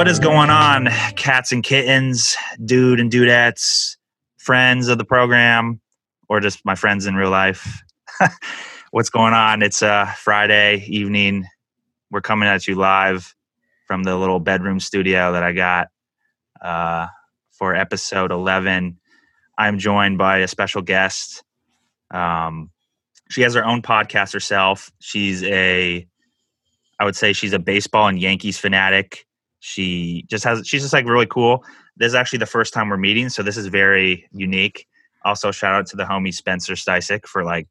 What is going on, cats and kittens, dude and dudettes, friends of the program, or just my friends in real life? What's going on? It's a Friday evening. We're coming at you live from the little bedroom studio that I got uh, for episode 11. I'm joined by a special guest. Um, she has her own podcast herself. She's a, I would say she's a baseball and Yankees fanatic. She just has, she's just like really cool. This is actually the first time we're meeting, so this is very unique. Also, shout out to the homie Spencer Stysick for like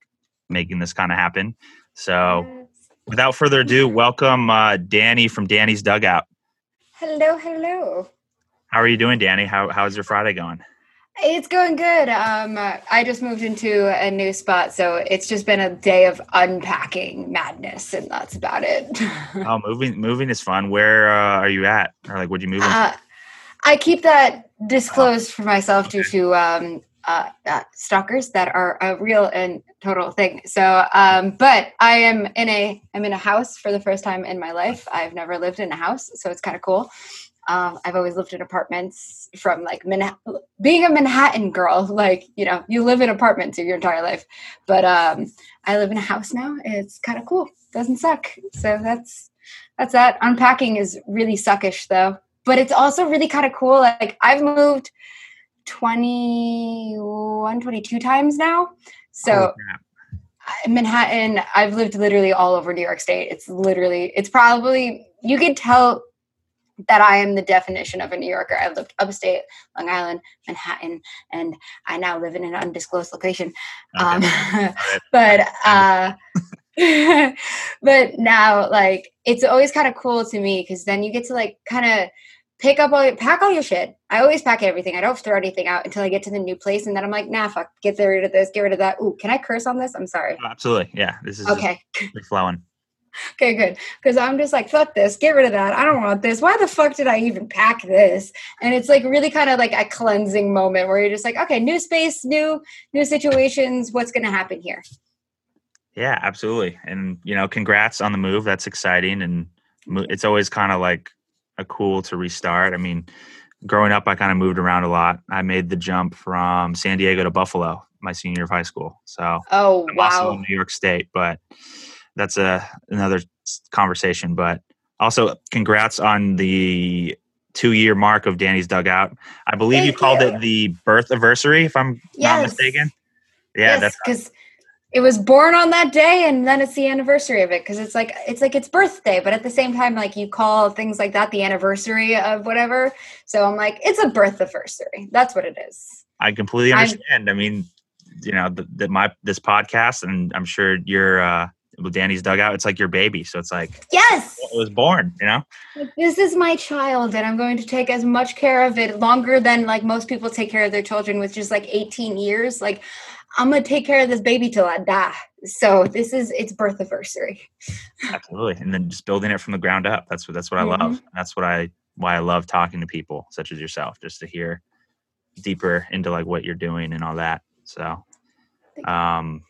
making this kind of happen. So, without further ado, welcome uh, Dani from Dani's Dugout. Hello, hello. How are you doing, Dani? How how's your Friday going? It's going good. Um, I just moved into a new spot, so it's just been a day of unpacking madness, and that's about it. oh, moving moving is fun. Where uh, are you at, or like, would you move? Uh, I keep that disclosed oh. for myself due to um, uh, uh, stalkers that are a real and total thing. So, um, but I am in a I'm in a house for the first time in my life. I've never lived in a house, so it's kind of cool. Um, I've always lived in apartments from like Manhattan, being a Manhattan girl, like, you know, you live in apartments your entire life. But um, I live in a house now. It's kind of cool. Doesn't suck. So that's that's that. Unpacking is really suckish though. But it's also really kind of cool. Like I've moved 21, 22 times now. So oh, Manhattan, I've lived literally all over New York State. It's literally, it's probably, you could tell that I am the definition of a New Yorker. I've lived upstate, Long Island, Manhattan, and I now live in an undisclosed location. Okay. Um, but uh, but now, like, it's always kind of cool to me because then you get to like kind of pick up all your pack all your shit. I always pack everything. I don't throw anything out until I get to the new place, and then I'm like, nah, fuck, get rid of this, get rid of that. Ooh, can I curse on this? I'm sorry. Oh, absolutely, yeah. This is okay. flowing. Okay, good. Because I'm just like, fuck this, get rid of that. I don't want this. Why the fuck did I even pack this? And it's like really kind of like a cleansing moment where you're just like, okay, new space, new new situations. What's going to happen here? Yeah, absolutely. And you know, congrats on the move. That's exciting, and it's always kind of like a cool to restart. I mean, growing up, I kind of moved around a lot. I made the jump from San Diego to Buffalo my senior year of high school. So, oh I'm wow, New York State, but that's a another conversation. But also, congrats on the two year mark of Dani's dugout. I believe Thank you called you. it the birth anniversary, if I'm yes. not mistaken. Yeah, yes, that's because it was born on that day, and then it's the anniversary of it because it's like it's like its birthday, but at the same time, like you call things like that the anniversary of whatever. So I'm like, it's a birth anniversary. That's what it is. I completely understand. I'm, i mean, you know, the, the, my this podcast, and I'm sure you're. uh Dani's dugout, it's like your baby. So it's like yes, it was born. You know, this is my child, and I'm going to take as much care of it longer than like most people take care of their children, which is like 18 years. Like I'm gonna take care of this baby till I die. So this is its birth anniversary. Absolutely, and then just building it from the ground up. That's what that's what mm-hmm. I love. That's what I why I love talking to people such as yourself, just to hear deeper into like what you're doing and all that. So, um,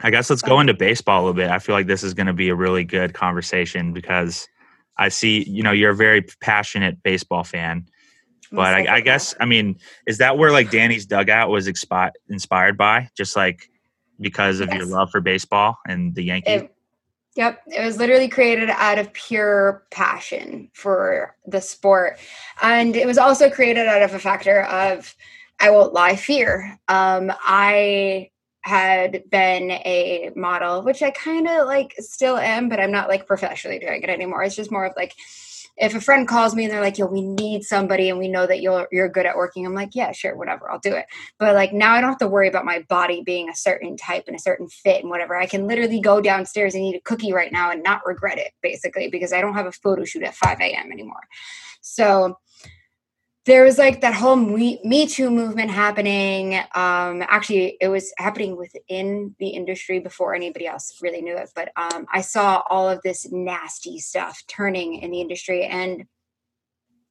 I guess let's go into baseball a little bit. I feel like this is going to be a really good conversation because I see, you know, you're a very passionate baseball fan. But I, I, guess, I mean, is that where like Dani's dugout was expi- inspired by? Just like because of yes. your love for baseball and the Yankees? It, yep. It was literally created out of pure passion for the sport. And it was also created out of a factor of, I won't lie, fear. Um, I had been a model, which I kind of like still am, but I'm not like professionally doing it anymore. It's just more of like if a friend calls me and they're like, "Yo, we need somebody, and we know that you're you're good at working," I'm like, "Yeah, sure, whatever, I'll do it." But like now, I don't have to worry about my body being a certain type and a certain fit and whatever. I can literally go downstairs and eat a cookie right now and not regret it, basically, because I don't have a photo shoot at 5 a.m. anymore. So there was like that whole me, too movement happening um actually it was happening within the industry before anybody else really knew it but um i saw all of this nasty stuff turning in the industry and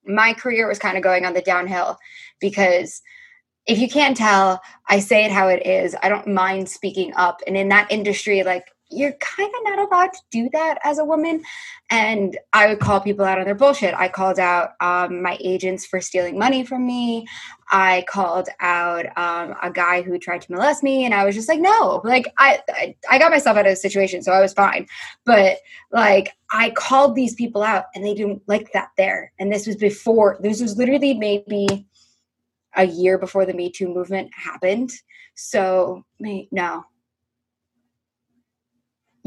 my career was kind of going on the downhill because if you can't tell i say it how it is i don't mind speaking up and in that industry like you're kind of not allowed to do that as a woman. And I would call people out on their bullshit. I called out um, my agents for stealing money from me. I called out um, a guy who tried to molest me, and I was just like, no, like I, I, I got myself out of the situation, so I was fine. But like, I called these people out, and they didn't like that there. And this was before. This was literally maybe a year before the Me Too movement happened. So no,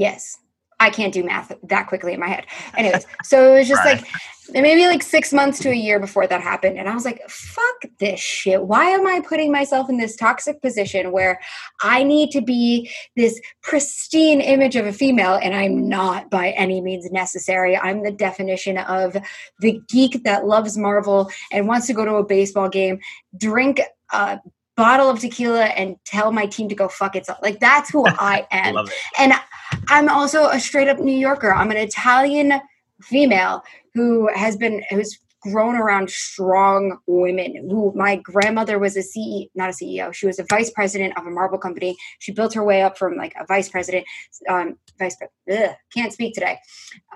Yes. I can't do math that quickly in my head. Anyways, so it was just right. like maybe like six months to a year before that happened. And I was like, fuck this shit. Why am I putting myself in this toxic position where I need to be this pristine image of a female and I'm not by any means necessary? I'm the definition of the geek that loves Marvel and wants to go to a baseball game, drink a bottle of tequila and tell my team to go fuck itself. Like that's who I am. and I'm also a straight up New Yorker. I'm an Italian female who has been who's grown around strong women who my grandmother was a CEO, not a CEO. She was a vice president of a marble company. She built her way up from like a vice president, um, vice, ugh, can't speak today.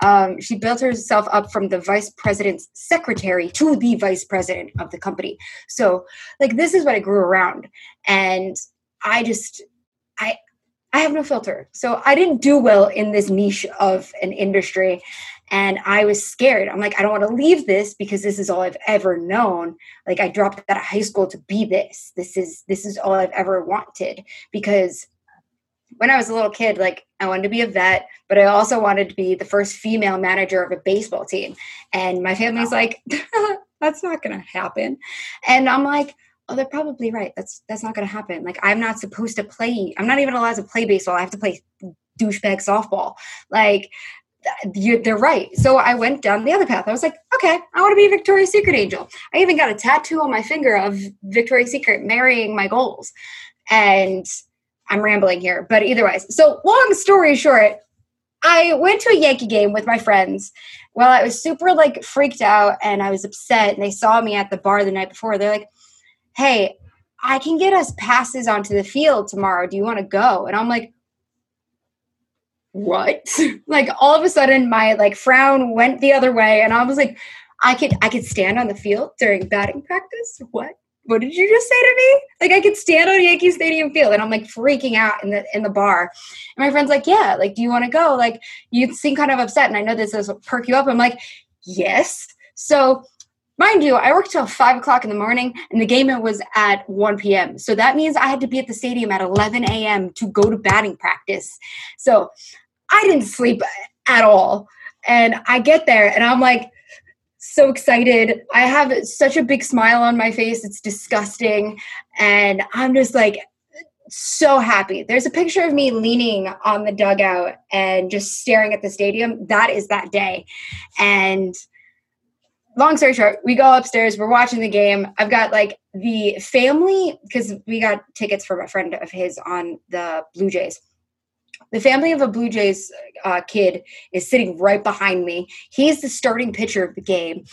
Um, she built herself up from the vice president's secretary to the vice president of the company. So like, this is what I grew around. And I just, I have no filter. So I didn't do well in this niche of an industry. And I was scared. I'm like, I don't want to leave this because this is all I've ever known. Like I dropped out of high school to be this. This is this is all I've ever wanted. Because when I was a little kid, like I wanted to be a vet, but I also wanted to be the first female manager of a baseball team. And my family's like, that's not gonna happen. And I'm like, oh they're probably right. That's that's not going to happen. Like i'm not supposed to play i'm not even allowed to play baseball. I have to play douchebag softball. Like they're right. So i went down the other path. I was like okay i want to be a victoria's secret angel. I even got a tattoo on my finger of victoria's secret marrying my goals. And i'm rambling here but either so long story short i went to a yankee game with my friends well i was super like freaked out and i was upset and they saw me at the bar the night before. They're like hey, I can get us passes onto the field tomorrow. Do you want to go? And I'm like, what? like all of a sudden my like frown went the other way and I was like, I could I could stand on the field during batting practice? What? What did you just say to me? Like I could stand on Yankee Stadium field and I'm like freaking out in the in the bar. And my friend's like, Yeah, like do you want to go? Like you seem kind of upset and I know this is perk you up. I'm like, Yes. So Mind you, I worked till five o'clock in the morning and the game was at 1 p.m. So that means I had to be at the stadium at 11 a.m. to go to batting practice. So I didn't sleep at all. And I get there and I'm like so excited. I have such a big smile on my face. It's disgusting. And I'm just like, so happy. There's a picture of me leaning on the dugout and just staring at the stadium. That is that day. And long story short, we go upstairs, we're watching the game. I've got like the family, because we got tickets from a friend of his on the Blue Jays. The family of a Blue Jays uh, kid is sitting right behind me. He's the starting pitcher of the game.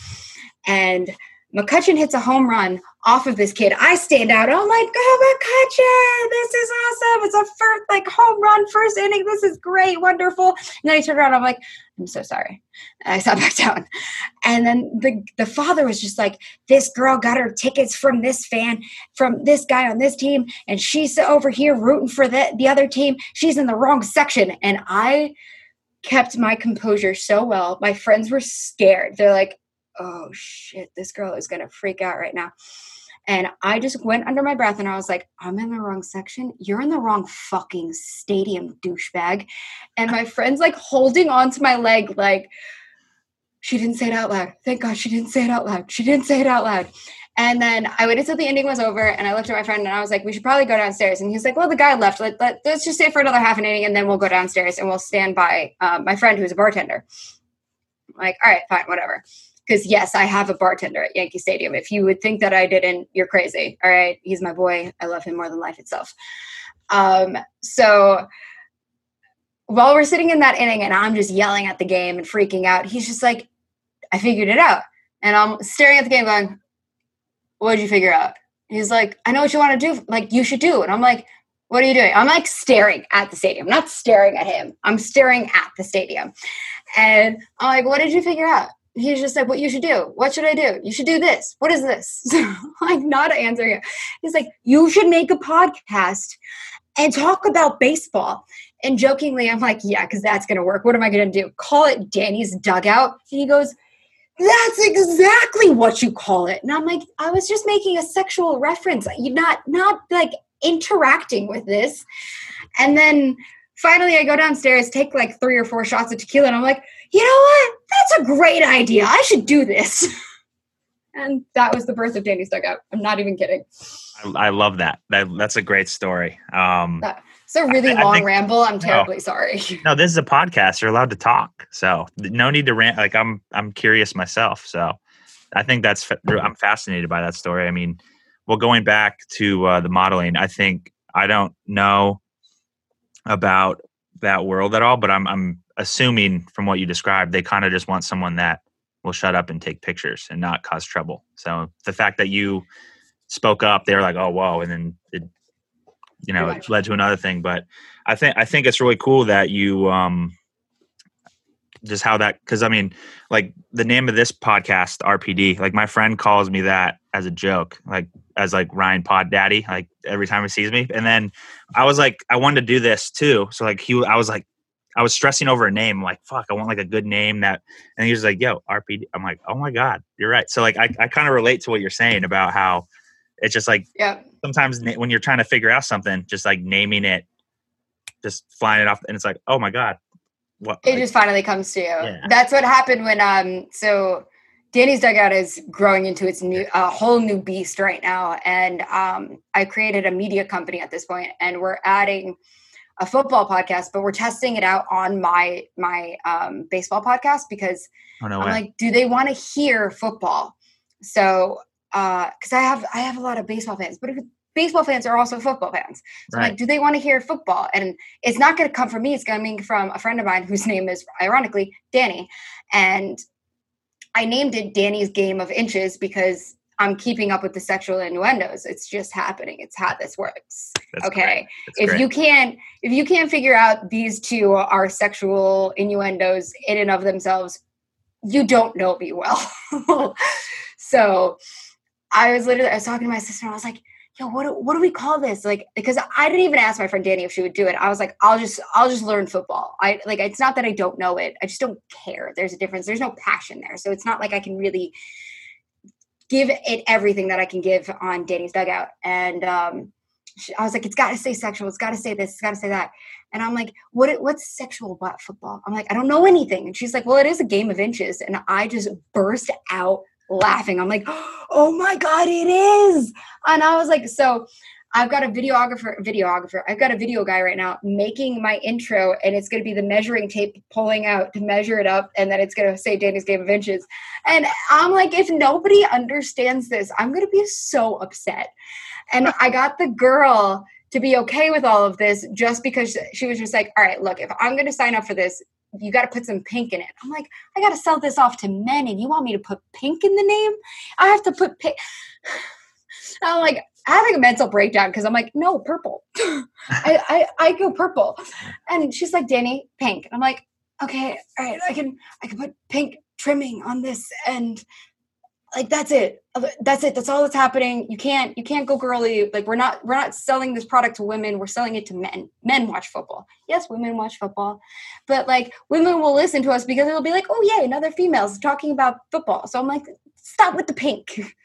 And McCutchen hits a home run off of this kid. I stand out. I'm like, oh, McCutchen, this is awesome. It's a first, like, home run, first inning. This is great, wonderful. And then I turn around. I'm like, I'm so sorry. I sat back down. And then the, the father was just like, this girl got her tickets from this fan, from this guy on this team. And she's over here rooting for the, the other team. She's in the wrong section. And I kept my composure so well. My friends were scared. They're like, oh shit, this girl is gonna freak out right now. And I just went under my breath and I was like, I'm in the wrong section. You're in the wrong fucking stadium, douchebag. And my friend's like holding onto my leg, like, she didn't say it out loud. Thank God she didn't say it out loud. She didn't say it out loud. And then I waited till the ending was over and I looked at my friend and I was like, we should probably go downstairs. And he's like, well, the guy left. Let, let, us just stay for another half an inning and then we'll go downstairs and we'll stand by um, my friend who's a bartender. I'm like, all right, fine, whatever because yes, I have a bartender at Yankee Stadium. If you would think that I didn't, you're crazy. All right, he's my boy. I love him more than life itself. Um, so while we're sitting in that inning and I'm just yelling at the game and freaking out, he's just like, I figured it out. And I'm staring at the game going, What did you figure out? He's like, I know what you want to do. Like, you should do. And I'm like, what are you doing? I'm like staring at the stadium, not staring at him. I'm staring at the stadium. And I'm like, what did you figure out? He's just like, what you should do. What should I do? You should do this. What is this? So, like, not answering it. He's like, you should make a podcast and talk about baseball. And jokingly, I'm like, yeah, because that's going to work. What am I going to do? Call it Dani's dugout? And he goes, that's exactly what you call it. And I'm like, I was just making a sexual reference. You not not like interacting with this. And then finally I go downstairs, take like three or four shots of tequila, and I'm like, you know what? That's a great idea. I should do this. and that was the birth of Dani's Dugout. I'm not even kidding. I, I love that. that. That's a great story. Um, it's a really I, long I think, I'm no, terribly sorry. No, this is a podcast. You're allowed to talk, so no need to rant. Like I'm, I'm curious myself. So I think that's I'm fascinated by that story. I mean, well, going back to uh, the modeling, I think I don't know about that world at all, but I'm, I'm assuming from what you described, they kind of just want someone that will shut up and take pictures and not cause trouble. So the fact that you spoke up, they were like, "Oh, whoa!" and then it you know it led to another thing but i think i think it's really cool that you um just how that because i mean like the name of this podcast rpd like my friend calls me that as a joke like as like ryan pod daddy like every time he sees me and then i was like i wanted to do this too so like he i was like i was stressing over a name I'm like fuck i want like a good name that and he was like yo rpd i'm like oh my god you're right so like i, I kind of relate to what you're saying about how it's just like yeah. sometimes when you're trying to figure out something, just like naming it, just flying it off, and it's like, oh my god, what? It like, just finally comes to you. Yeah. That's what happened when um. So Dani's dugout is growing into its new a whole new beast right now, and um, I created a media company at this point, and we're adding a football podcast, but we're testing it out on my my um, baseball podcast because oh, no I'm way. like, do they want to hear football? So because uh, I have I have a lot of baseball fans, but baseball fans are also football fans. So right. like, do they want to hear football? And it's not going to come from me. It's coming from a friend of mine whose name is ironically Danny, and I named it Danny's Game of Inches because I'm keeping up with the sexual innuendos. It's just happening. It's how this works. That's okay. If great. you can't if you can't figure out these two are sexual innuendos in and of themselves, you don't know me well. so I was literally I was talking to my sister and I was like, yo, what what do we call this? Like because I didn't even ask my friend Danny if she would do it. I was like, I'll just I'll just learn football. I like it's not that I don't know it. I just don't care. There's a difference. There's no passion there. So it's not like I can really give it everything that I can give on Dani's dugout. And um I was like, it's got to say sexual. It's got to say this. It's got to say that. And I'm like, what? What's sexual about football? I'm like, I don't know anything. And she's like, well, it is a game of inches. And I just burst out laughing. I'm like, oh my God, it is. And I was like, so I've got a videographer, videographer. I've got a video guy right now making my intro, and it's going to be the measuring tape pulling out to measure it up, and then it's going to say Danny's Game of Inches. And I'm like, if nobody understands this, I'm going to be so upset. And I got the girl to be okay with all of this just because she was just like, all right, look, if I'm going to sign up for this, you got to put some pink in it. I'm like, I got to sell this off to men, and you want me to put pink in the name? I have to put pink. I'm like having a mental breakdown because I'm like, no, purple. I, I I go purple, and she's like, Dani, pink. I'm like, okay, all right, I can I can put pink trimming on this, and like that's it. That's it. That's all that's happening. You can't you can't go girly. Like we're not we're not selling this product to women. We're selling it to men. Men watch football. Yes women watch football. But like women will listen to us because it'll be like oh yeah, another female's talking about football. So i'm like stop with the pink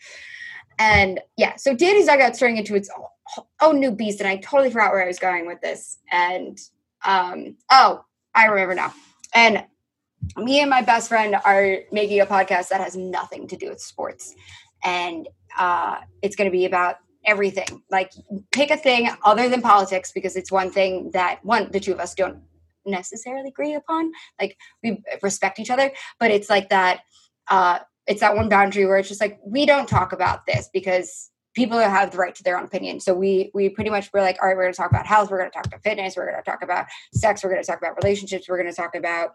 and yeah so dani's dugout turning into its own new beast and i totally forgot where i was going with this. And um oh i remember now. And me and my best friend are making a podcast that has nothing to do with sports. And uh, it's going to be about everything. Like pick a thing other than politics because it's one thing that one the two of us don't necessarily agree upon. Like we respect each other but it's like that uh it's that one boundary where it's just like we don't talk about this because people have the right to their own opinion. So we we pretty much we're like, all right, we're going to talk about health, we're going to talk about fitness, we're going to talk about sex, we're going to talk about relationships, we're going to talk about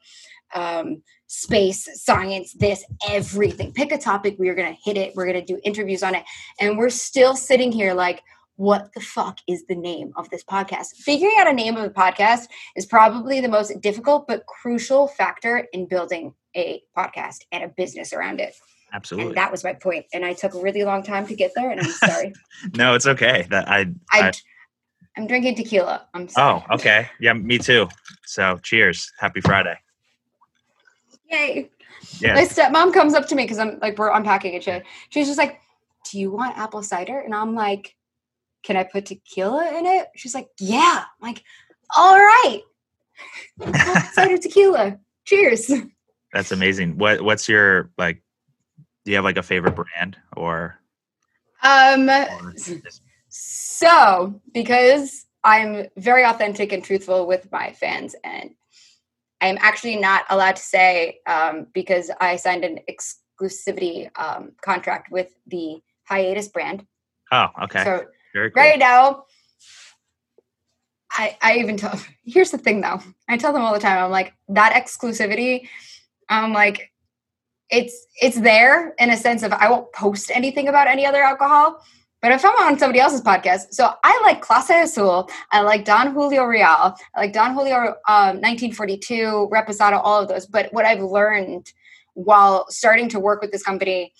um, space, science, this, everything. Pick a topic, we are going to hit it. We're going to do interviews on it, and we're still sitting here like, what the fuck is the name of this podcast? Figuring out a name of a podcast is probably the most difficult but crucial factor in building a podcast and a business around it. Absolutely. And that was my point. And I took a really long time to get there, and I'm sorry. no, it's okay. That I, I, I I'm drinking tequila. I'm sorry. Oh, okay. Yeah, me too. So cheers. Happy Friday. Yay. Yeah. My stepmom comes up to me because I'm like we're unpacking and shit. She's just like, Do you want apple cider? And I'm like, Can I put tequila in it? She's like, Yeah. I'm like, all right. cider tequila. Cheers. That's amazing. What what's your like do you have like a favorite brand or um or so because i'm very authentic and truthful with my fans and i'm actually not allowed to say um, because i signed an exclusivity um, contract with the hiatus brand oh okay so cool. right now I, I even tell here's the thing though i tell them all the time i'm like that exclusivity i'm like it's it's there in a sense of I won't post anything about any other alcohol. But if I'm on somebody else's podcast, so I like Clase Azul, I like Don Julio Real, I like Don Julio um, 1942, Reposado, all of those. But what I've learned while starting to work with this company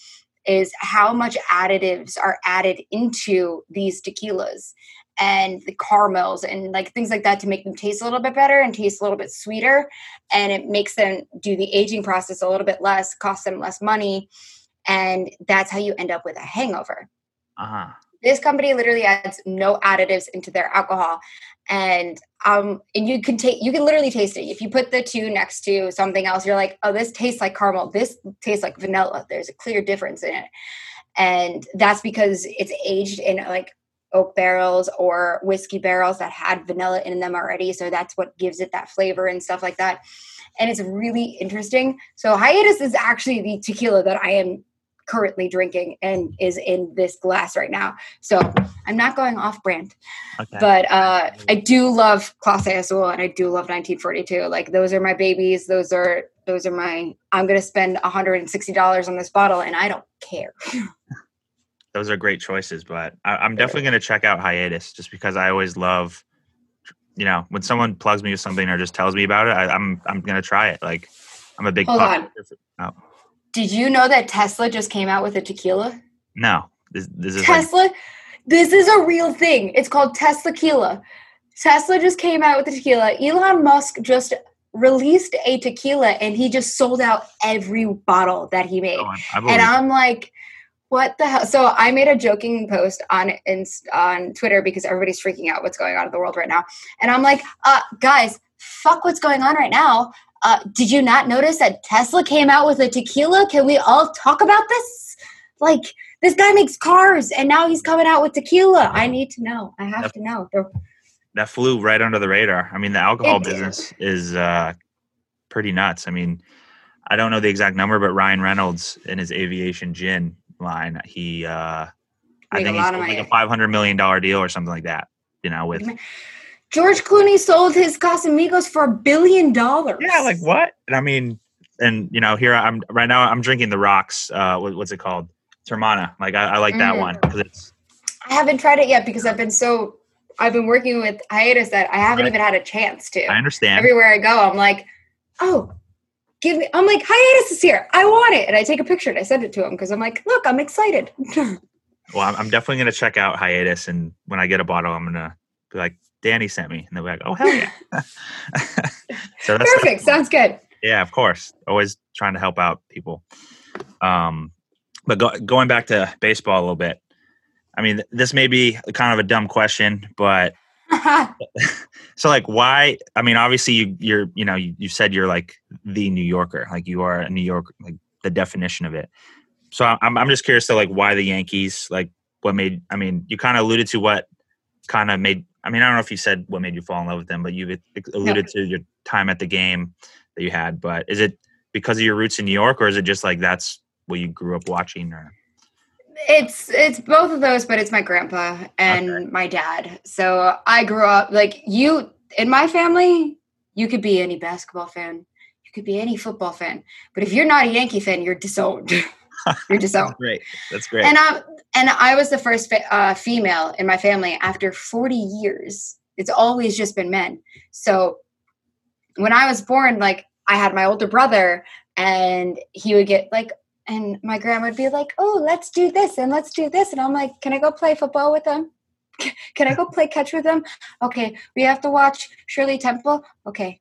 is how much additives are added into these tequilas and the caramels and like things like that to make them taste a little bit better and taste a little bit sweeter. And it makes them do the aging process a little bit less cost them less money. And that's how you end up with a hangover. Uh-huh. This company literally adds no additives into their alcohol and um and you can take you can literally taste it if you put the two next to something else you're like oh this tastes like caramel this tastes like vanilla there's a clear difference in it and that's because it's aged in like oak barrels or whiskey barrels that had vanilla in them already. So that's what gives it that flavor and stuff like that. And it's really interesting. So hiatus is actually the tequila that I am currently drinking and is in this glass right now. So I'm not going off brand. Okay. But uh, I do love Clase Azul and I do love 1942. Like those are my babies. Those are those are my I'm gonna spend $160 on this bottle and I don't care. those are great choices. But I, am definitely going to check out hiatus just because I always love, you know, when someone plugs me with something or just tells me about it, I, am I'm, I'm going to try it. Like I'm a big. Hold on. Oh. Did you know that Tesla just came out with a tequila? No, this, this is Tesla. Like- this is a real thing. It's called Tesla Tequila. Tesla just came out with the tequila. Elon Musk just released a tequila and he just sold out every bottle that he made. Oh, and I'm like, what the hell? So I made a joking post on in, on Twitter because everybody's freaking out what's going on in the world right now, and I'm like, uh, guys, fuck what's going on right now. Uh, did you not notice that Tesla came out with a tequila? Can we all talk about this? Like, this guy makes cars, and now he's coming out with tequila. I need to know. I have that, to know. That flew right under the radar. I mean, the alcohol business is uh, pretty nuts. I mean, I don't know the exact number, but Ryan Reynolds in his aviation gin line. He, uh, I think he's like a five hundred million dollar deal or something like that. You know, with George Clooney sold his Casamigos for a billion dollars. Yeah, like what? And I mean, and you know, here I'm right now. I'm drinking the Rock's. Uh, what, what's it called? Teremana. Like I, I like that mm. one because it's. I haven't tried it yet because I've been so. I've been working with hiatus that I haven't right. even had a chance to. I understand. Everywhere I go, I'm like, oh, give me i'm like hiatus is here i want it and i take a picture and i send it to him because i'm like look i'm excited well i'm definitely going to check out hiatus and when i get a bottle i'm going to be like dani sent me and they'll be like oh hell yeah. So that's perfect. Sounds good. Yeah of course. Always trying to help out people. Um but go, going back to baseball a little bit i mean this may be kind of a dumb question but so like why i mean obviously you you're you know you, you said you're like the new yorker like you are a new york like the definition of it. So i'm, I'm just curious to like why the yankees like what made i mean you kind of alluded to what kind of made i mean i don't know if you said what made you fall in love with them but you alluded no. to your time at the game that you had but is it because of your roots in new york or is it just like that's what you grew up watching or it's it's both of those, but it's my grandpa and okay. my dad. So I grew up like you in my family. You could be any basketball fan, you could be any football fan, but if you're not a Yankee fan, you're disowned. You just. That's great. That's great. And um, and I was the first fa- uh, female in my family after 40 years. It's always just been men. So when I was born, like I had my older brother, and he would get like, and my grandma would be like, "Oh, let's do this and let's do this," and I'm like, "Can I go play football with them? Can I go play catch with them? Okay, we have to watch Shirley Temple. Okay,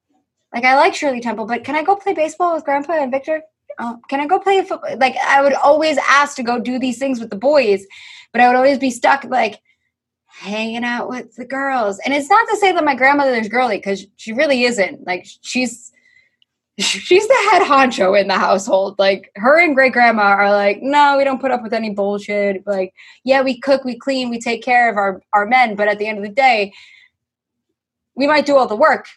like I like Shirley Temple, but can I go play baseball with Grandpa and Victor? Uh, can I go play football? Like I would always ask to go do these things with the boys, but I would always be stuck like hanging out with the girls. And it's not to say that my grandmother is girly because she really isn't. Like she's she's the head honcho in the household. Like her and great grandma are like, no, we don't put up with any bullshit. Like, yeah, we cook, we clean, we take care of our our men, but at the end of the day, we might do all the work,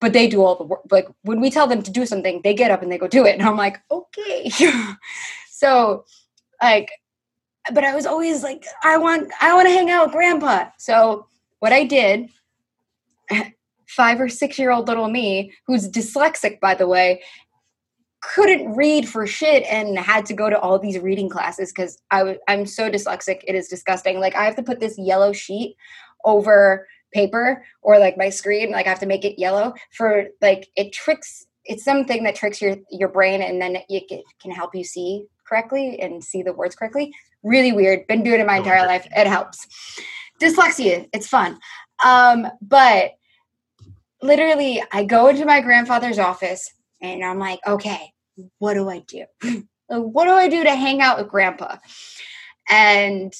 but they do all the work. Like when we tell them to do something, they get up and they go do it. And I'm like, okay. so like but I was always like, I want I want to hang out with grandpa. So what I did, five or six year old little me, who's dyslexic by the way, couldn't read for shit and had to go to all these reading classes because I'm so dyslexic. It is disgusting. Like I have to put this yellow sheet over paper or like my screen like i have to make it yellow for like it tricks it's something that tricks your your brain and then it can help you see correctly and see the words correctly. Really weird. Been doing it my entire life. It helps. Dyslexia. It's fun. Um but literally i go into my grandfather's office and i'm like okay what do i do? What do i do to hang out with grandpa? And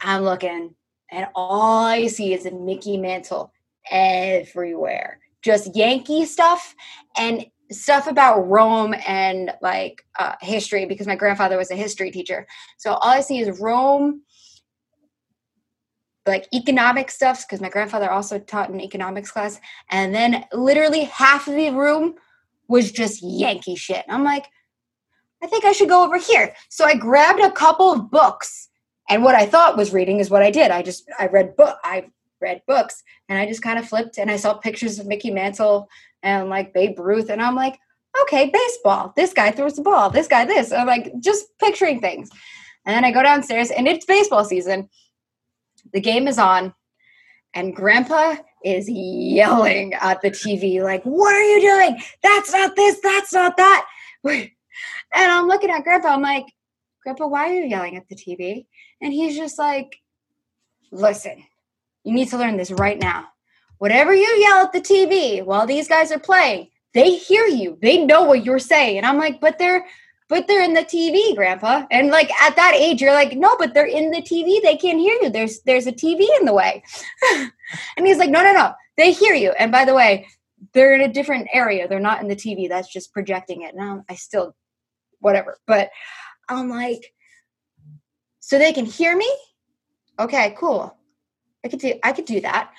i'm looking and all I see is a Mickey Mantle everywhere. Just Yankee stuff and stuff about Rome and like uh, history because my grandfather was a history teacher. So all I see is Rome, like economic stuff because my grandfather also taught an economics class, and then literally half of the room was just Yankee shit. I'm like, I think I should go over here. So I grabbed a couple of books and what I thought was reading is what I did. I just I read book I read books and I just kind of flipped and I saw pictures of Mickey Mantle and like Babe Ruth and I'm like, okay, baseball. This guy throws the ball. This guy this. I'm like just picturing things. And then I go downstairs and it's baseball season. The game is on and grandpa is yelling at the TV like, "What are you doing? That's not this, that's not that." and I'm looking at grandpa I'm like, "Grandpa, why are you yelling at the TV?" And he's just like, listen, you need to learn this right now. Whatever you yell at the TV while these guys are playing, they hear you. They know what you're saying. And I'm like, but they're but they're in the TV, grandpa. And like at that age, you're like, no, but they're in the TV. They can't hear you. There's there's a TV in the way. and he's like, no, no, no. They hear you. And by the way, they're in a different area. They're not in the TV. That's just projecting it. Now I still whatever. But I'm like, so they can hear me? Okay cool. I could do i could do that.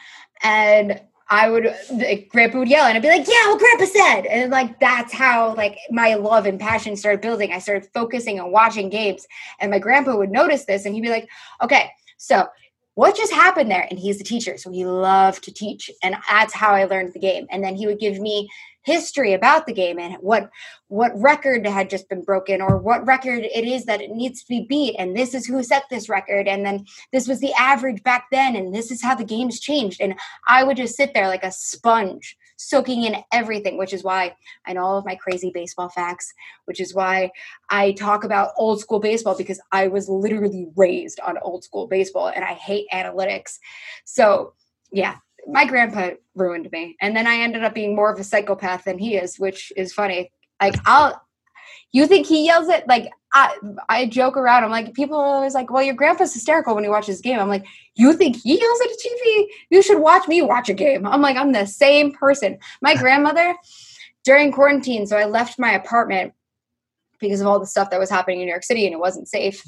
And i would like, grandpa would yell and i'd be like yeah what grandpa said. And like that's how like my love and passion started building. I started focusing on watching games. And my grandpa would notice this and he'd be like okay so what just happened there? And he's the teacher so he loved to teach and that's how i learned the game. And then he would give me history about the game and what what record had just been broken or what record it is that it needs to be beat. And this is who set this record. And then this was the average back then. And this is how the game's changed. And i would just sit there like a sponge soaking in everything which is why i know all of my crazy baseball facts which is why i talk about old school baseball because i was literally raised on old school baseball and i hate analytics. So yeah my grandpa ruined me and then i ended up being more of a psychopath than he is which is funny like i'll you think he yells it like I, I joke around. I'm like, people are always like, well, your grandpa's hysterical when he watches game. I'm like, you think he yells at a TV? You should watch me watch a game. I'm like, I'm the same person. My grandmother, during quarantine, so I left my apartment because of all the stuff that was happening in New York City and it wasn't safe.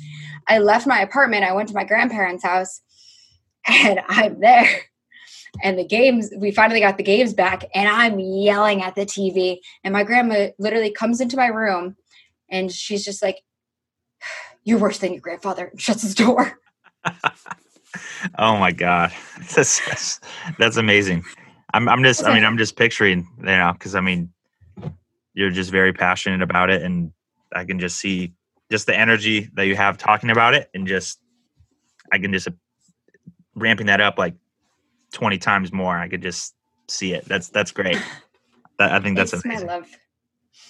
I left my apartment. I went to my grandparents' house and I'm there and the games we finally got the games back and i'm yelling at the tv and my grandma literally comes into my room and she's just like you're worse than your grandfather. And shuts his door. Oh my god. That's, that's, that's amazing. I'm, I'm just i mean i'm just picturing you know because i mean you're just very passionate about it and i can just see just the energy that you have talking about it, and just I can just uh, ramping that up like twenty times more. I could just see it. That's that's great. That, I think that's Thanks, amazing. my love.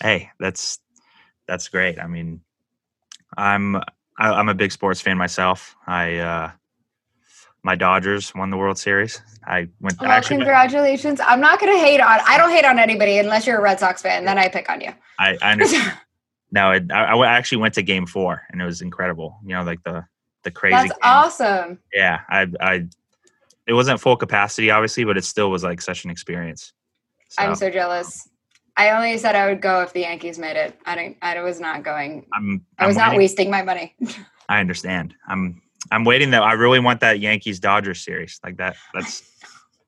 Hey, that's that's great. I mean, I'm I, I'm a big sports fan myself. I uh my Dodgers won the World Series. I went. I Well, actually, congratulations. I'm not gonna hate on. I don't hate on anybody unless you're a Red Sox fan. Then I pick on you. I, I understand. no, it, I, I actually went to Game Four, and it was incredible. You know, like the the crazy. That's game. awesome. Yeah, I I. It wasn't full capacity, obviously, but it still was like such an experience. So, I'm so jealous. I only said I would go if the Yankees made it. I didn't. I was not going. I'm. I I'm was not waiting- wasting my money. I understand. I'm. I'm waiting though. I really want that Yankees Dodgers series like that. That's.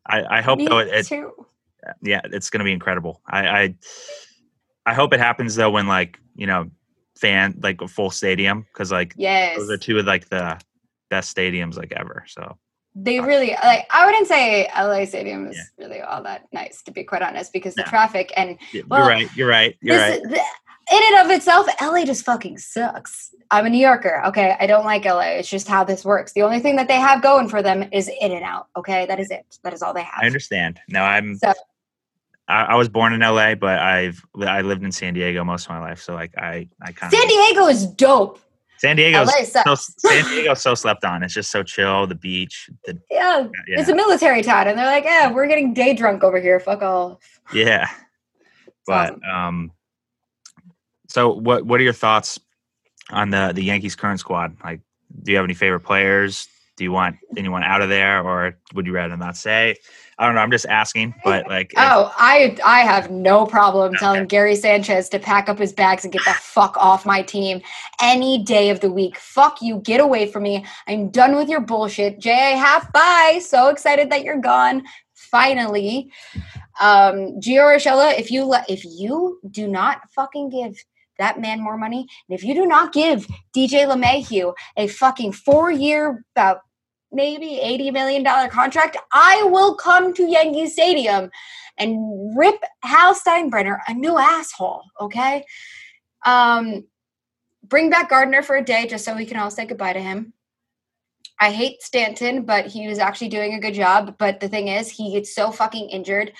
I, I hope Me though it, it too. yeah it's going to be incredible. I, I I hope it happens though when like you know fan like a full stadium because like Yes, those are two of like the best stadiums like ever. So they really like. I wouldn't say LA Stadium is Yeah. really all that nice, to be quite honest, because the traffic and Well, you're right. You're right. You're this, right. th- in and of itself, LA just fucking sucks. I'm a New Yorker. Okay, I don't like LA. It's just how this works. The only thing that they have going for them is In and Out. Okay, that is it. That is all they have. I understand. No, I'm. So- I, I was born in LA, but I've I lived in San Diego most of my life. So like I I kind of San Diego is dope. San Diego's so. San Diego's so slept on. It's just so chill. The beach. The Yeah, yeah it's a military town, and they're like, "Yeah, we're getting day drunk over here. Fuck all." yeah. But awesome. um, so what what are your thoughts on the the Yankees current squad? Like, do you have any favorite players? Do you want anyone out of there, or would you rather not say? I don't know. I'm just asking, but like, if- Oh, I I have no problem telling Gary Sanchez to pack up his bags and get the fuck off my team any day of the week. Fuck you, get away from me. I'm done with your bullshit. J.A. Happ bye. So excited that you're gone. Finally. Um Gio Urshela, if you let if you do not fucking give that man more money, and if you do not give DJ LeMahieu a fucking four-year about maybe $80 million contract, I will come to Yankee Stadium and rip Hal Steinbrenner a new asshole, okay? Um, bring back Gardner for a day just so we can all say goodbye to him. I hate Stanton, but he was actually doing a good job. But the thing is, he gets so fucking injured.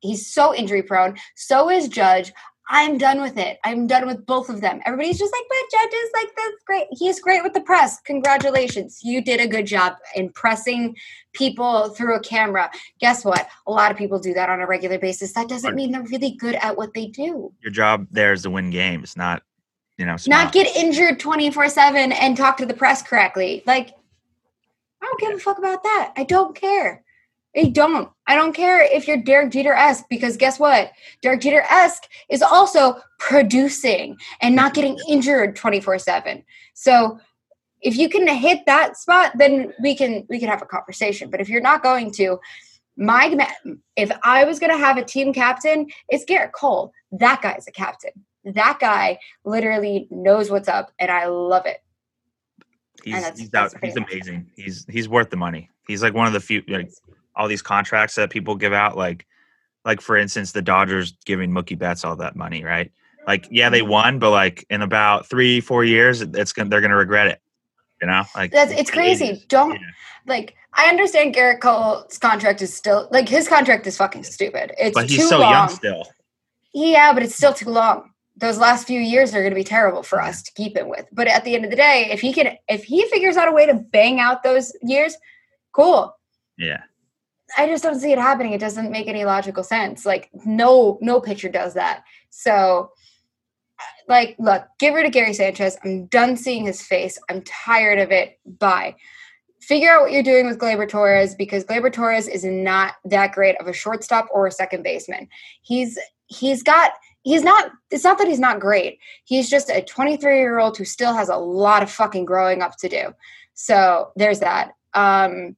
He's so injury prone. So is Judge. I'm done with it. I'm done with both of them. Everybody's just like, but Judge is like, that's great. He's great with the press. Congratulations. You did a good job impressing people through a camera. Guess what? A lot of people do that on a regular basis. That doesn't mean they're really good at what they do. your job there is to win games, not you know, Not get injured 24 7 and talk to the press correctly. Like, I don't give a fuck about that. I don't care. I don't. I don't care if you're Derek Jeter esque because guess what? Derek Jeter esque is also producing and not getting injured 24 7. So if you can hit that spot, then we can we can have a conversation. But if you're not going to, my if I was gonna have a team captain, it's Gerrit Cole. That guy's a captain. That guy literally knows what's up, and I love it. he's he's out. He's amazing. He's he's worth the money. He's like one of the few like all these contracts that people give out. Like like for instance, the Dodgers giving Mookie Betts all that money, right? Like yeah, Mm-hmm. they won, but like in about three four years, it's gonna they're gonna regret it. You know, like That's it's crazy. Don't Yeah. like. I understand Gerrit Cole's contract is still like his contract is fucking stupid. It's but he's too so long. young still. Yeah, but it's still too long. Those last few years are going to be terrible for us to keep him with. But at the end of the day, if he can, if he figures out a way to bang out those years, cool. Yeah, I just don't see it happening. It doesn't make any logical sense. Like no, no pitcher does that. So, like, look, give her to Gary Sanchez. I'm done seeing his face. I'm tired of it. Bye. Figure out what you're doing with Gleyber Torres because Gleyber Torres is not that great of a shortstop or a second baseman. He's he's got he's not it's not that he's not great. He's just a 23 year old who still has a lot of fucking growing up to do. So there's that. Um,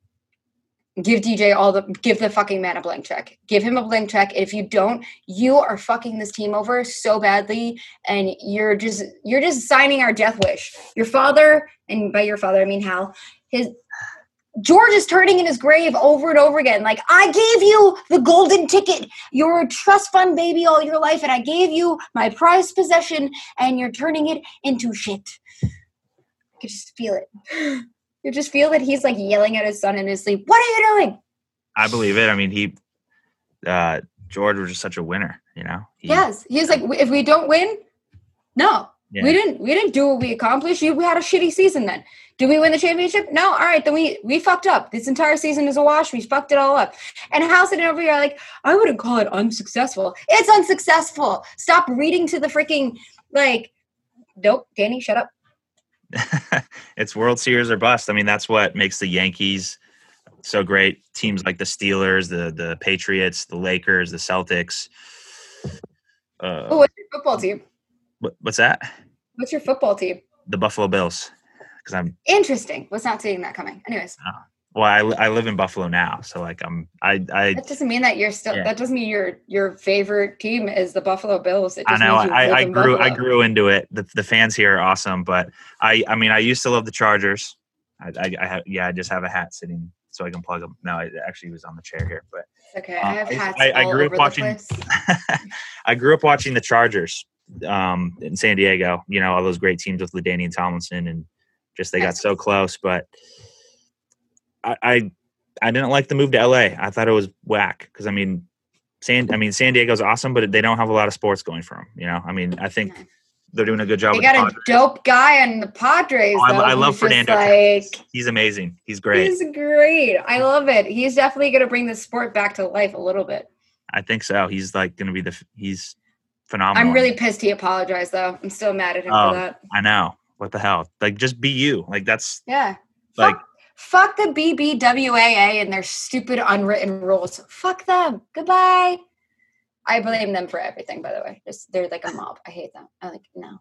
give DJ all the give the fucking man a blank check. Give him a blank check. If you don't, you are fucking this team over so badly and you're just you're just signing our death wish. Your father, and by your father I mean Hal, his George is turning in his grave over and over again. Like, I gave you the golden ticket. You're a trust fund baby all your life, and I gave you my prized possession, and you're turning it into shit. I could just feel it. You just feel that he's like yelling at his son in his sleep. What are you doing? I believe it. I mean, he, uh, George was just such a winner, you know? He, Yes. He's like, if we don't win, no. Yeah. We didn't we didn't do what we accomplished. You we had a shitty season then. Did we win the championship? No. All right, then we we fucked up. This entire season is a wash. We fucked it all up. And Hal sitting over here like, I wouldn't call it unsuccessful. It's unsuccessful. Stop reading to the freaking like Nope, Dani, shut up. It's World Series or bust. I mean, that's what makes the Yankees so great. Teams like the Steelers, the the Patriots, the Lakers, the Celtics. Uh, Oh, what's your football team? what, what's that? What's your football team? The Buffalo Bills. Because I'm Interesting. Was not seeing that coming. Anyways, well, I, I live in Buffalo now, so like I'm I I that doesn't mean that you're still. Yeah. That doesn't mean your your favorite team is the Buffalo Bills. It I just know I, I grew I grew into it. The the fans here are awesome, but I I mean I used to love the Chargers. I I, I have yeah I just have a hat sitting so I can plug them. No, it actually was on the chair here, but Okay, Uh, I have I- hats I- I all grew up over the watching- I grew up watching the Chargers um, in San Diego. You know all those great teams with LaDainian Tomlinson and just they got so close. But I, I I didn't like the move to LA. I thought it was whack because I mean San I mean San Diego's awesome, but they don't have a lot of sports going for them. You know, I mean I think they're doing a good job. They got the a dope guy on the Padres. Oh, I, I love Fernando. Like, He's amazing. He's great. he's great. I love it. He's definitely going to bring the sport back to life a little bit. I think so. He's like going to be the. He's phenomenal. I'm really pissed he apologized though. I'm still mad at him Oh. for that. I know. What the hell? Like, just be you. Like that's Yeah. like. Fuck, fuck the BBWAA and their stupid unwritten rules. Fuck them. Goodbye. I blame them for everything, by the way. Just they're like a mob. I hate them. I'm like no.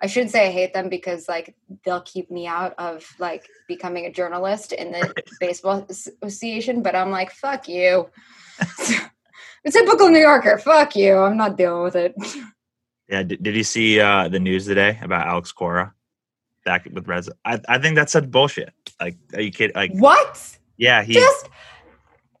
I shouldn't say I hate them because like they'll keep me out of like becoming a journalist in the baseball association, but I'm like, fuck you. a typical New Yorker. Fuck you. I'm not dealing with it. Yeah. Did, did you see uh, the news today about Alex Cora back with Reds? I I think that's such bullshit. Like, are you kidding? Like, What? yeah, he. just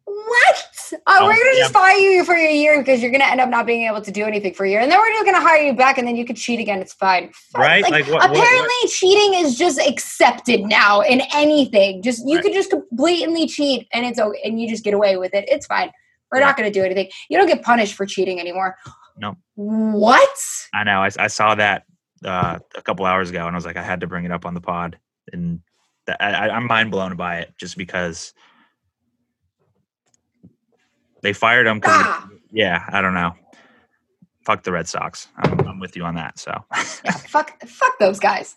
what? Uh, Oh, we're gonna yeah. just fire you for a year because you're gonna end up not being able to do anything for a year, and then we're just gonna hire you back, and then you could cheat again. It's fine, Right? Like, Like, what- what- what- apparently, cheating is just accepted now in anything. Just you Right. could just blatantly cheat, and it's okay, and you just get away with it. It's fine. We're not gonna do anything. You don't get punished for cheating anymore. No. What? I know. I, I saw that uh, a couple hours ago, and I was like, I had to bring it up on the pod, and that, I, I'm mind blown by it just because they fired him. Ah. yeah, I don't know. Fuck the Red Sox. I'm, I'm with you on that. So yeah, fuck, fuck those guys.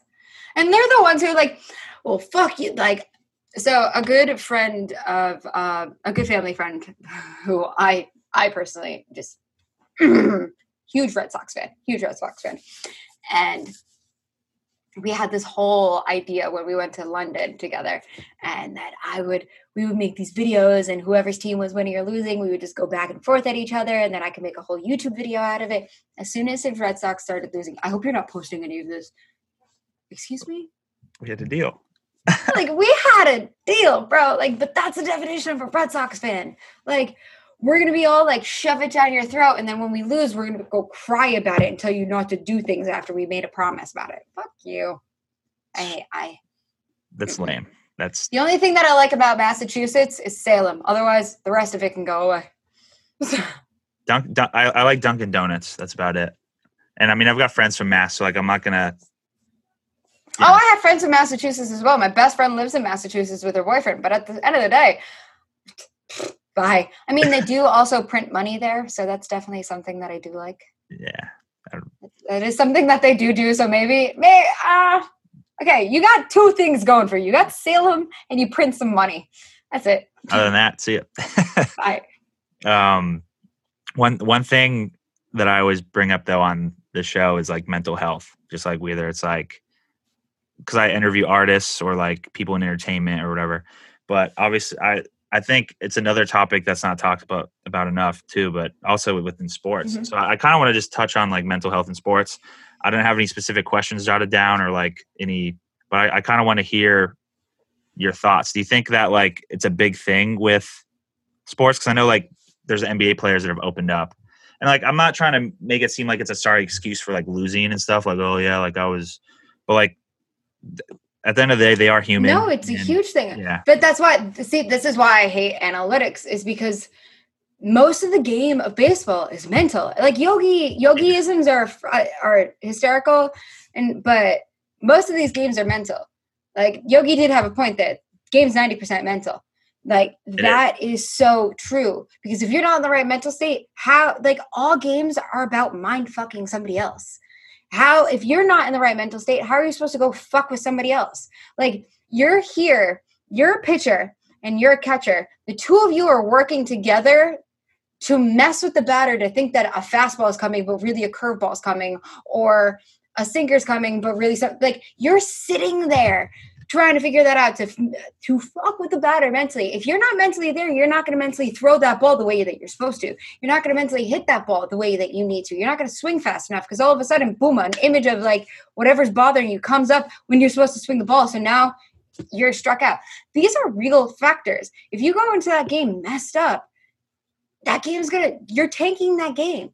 And they're the ones who are like, well, fuck you. Like, so a good friend of uh, a good family friend who I I personally just huge Red Sox fan, huge Red Sox fan, and we had this whole idea when we went to London together, and that I would we would make these videos, and whoever's team was winning or losing, we would just go back and forth at each other, and then I could make a whole YouTube video out of it. As soon as the Red Sox started losing, I hope you're not posting any of this. Excuse me? we had a deal. like we had a deal, bro. Like, but that's the definition of a Red Sox fan. Like, we're gonna be all like shove it down your throat, and then when we lose, we're gonna go cry about it and tell you not to do things after we made a promise about it. Fuck you. I I That's lame. That's the only thing that I like about Massachusetts is Salem. Otherwise, the rest of it can go away. Dunk, Dunk, I, I like Dunkin' Donuts. That's about it. And I mean, I've got friends from Mass, so like, I'm not gonna. you Oh, I have friends in Massachusetts as well. My best friend lives in Massachusetts with her boyfriend, but at the end of the day, bye. I mean, they do also print money there, so that's definitely something that I do like. yeah. That is something that they do do. So maybe, may uh, okay, you got two things going for you. You got Salem and you print some money. That's it. Other than that, see it. Bye. um, one one thing that I always bring up though on the show is like mental health. Just like whether it's like because I interview artists or like people in entertainment or whatever. But obviously, I I think it's another topic that's not talked about about enough too. But also within sports. Mhm. So I, I kind of want to just touch on like mental health in sports. I don't have any specific questions jotted down or like any, but I, I kind of want to hear your thoughts. Do you think that like it's a big thing with sports? Because I know like there's NBA players that have opened up, and like I'm not trying to make it seem like it's a sorry excuse for like losing and stuff. Like oh yeah, like I was, but like th- at the end of the day, they are human. No, it's a huge thing. Yeah, But that's why, see, this is why I hate analytics, is because most of the game of baseball is mental. Like yogi, yogiisms are uh, are hysterical, and but most of these games are mental. Like Yogi did have a point that game's ninety percent mental. Like is. that is so true because if you're not in the right mental state, how like all games are about mind fucking somebody else. How if you're not in the right mental state, how are you supposed to go fuck with somebody else? Like you're here, you're a pitcher and you're a catcher. The two of you are working together to mess with the batter to think that a fastball is coming, but really a curveball is coming, or a sinker's coming, but really some, like you're sitting there trying to figure that out to to fuck with the batter mentally. If you're not mentally there, you're not going to mentally throw that ball the way that you're supposed to. You're not going to mentally hit that ball the way that you need to. You're not going to swing fast enough because all of a sudden, boom, an image of like whatever's bothering you comes up when you're supposed to swing the ball. So now you're struck out. These are real factors. If you go into that game messed up, that game's gonna you're tanking that game.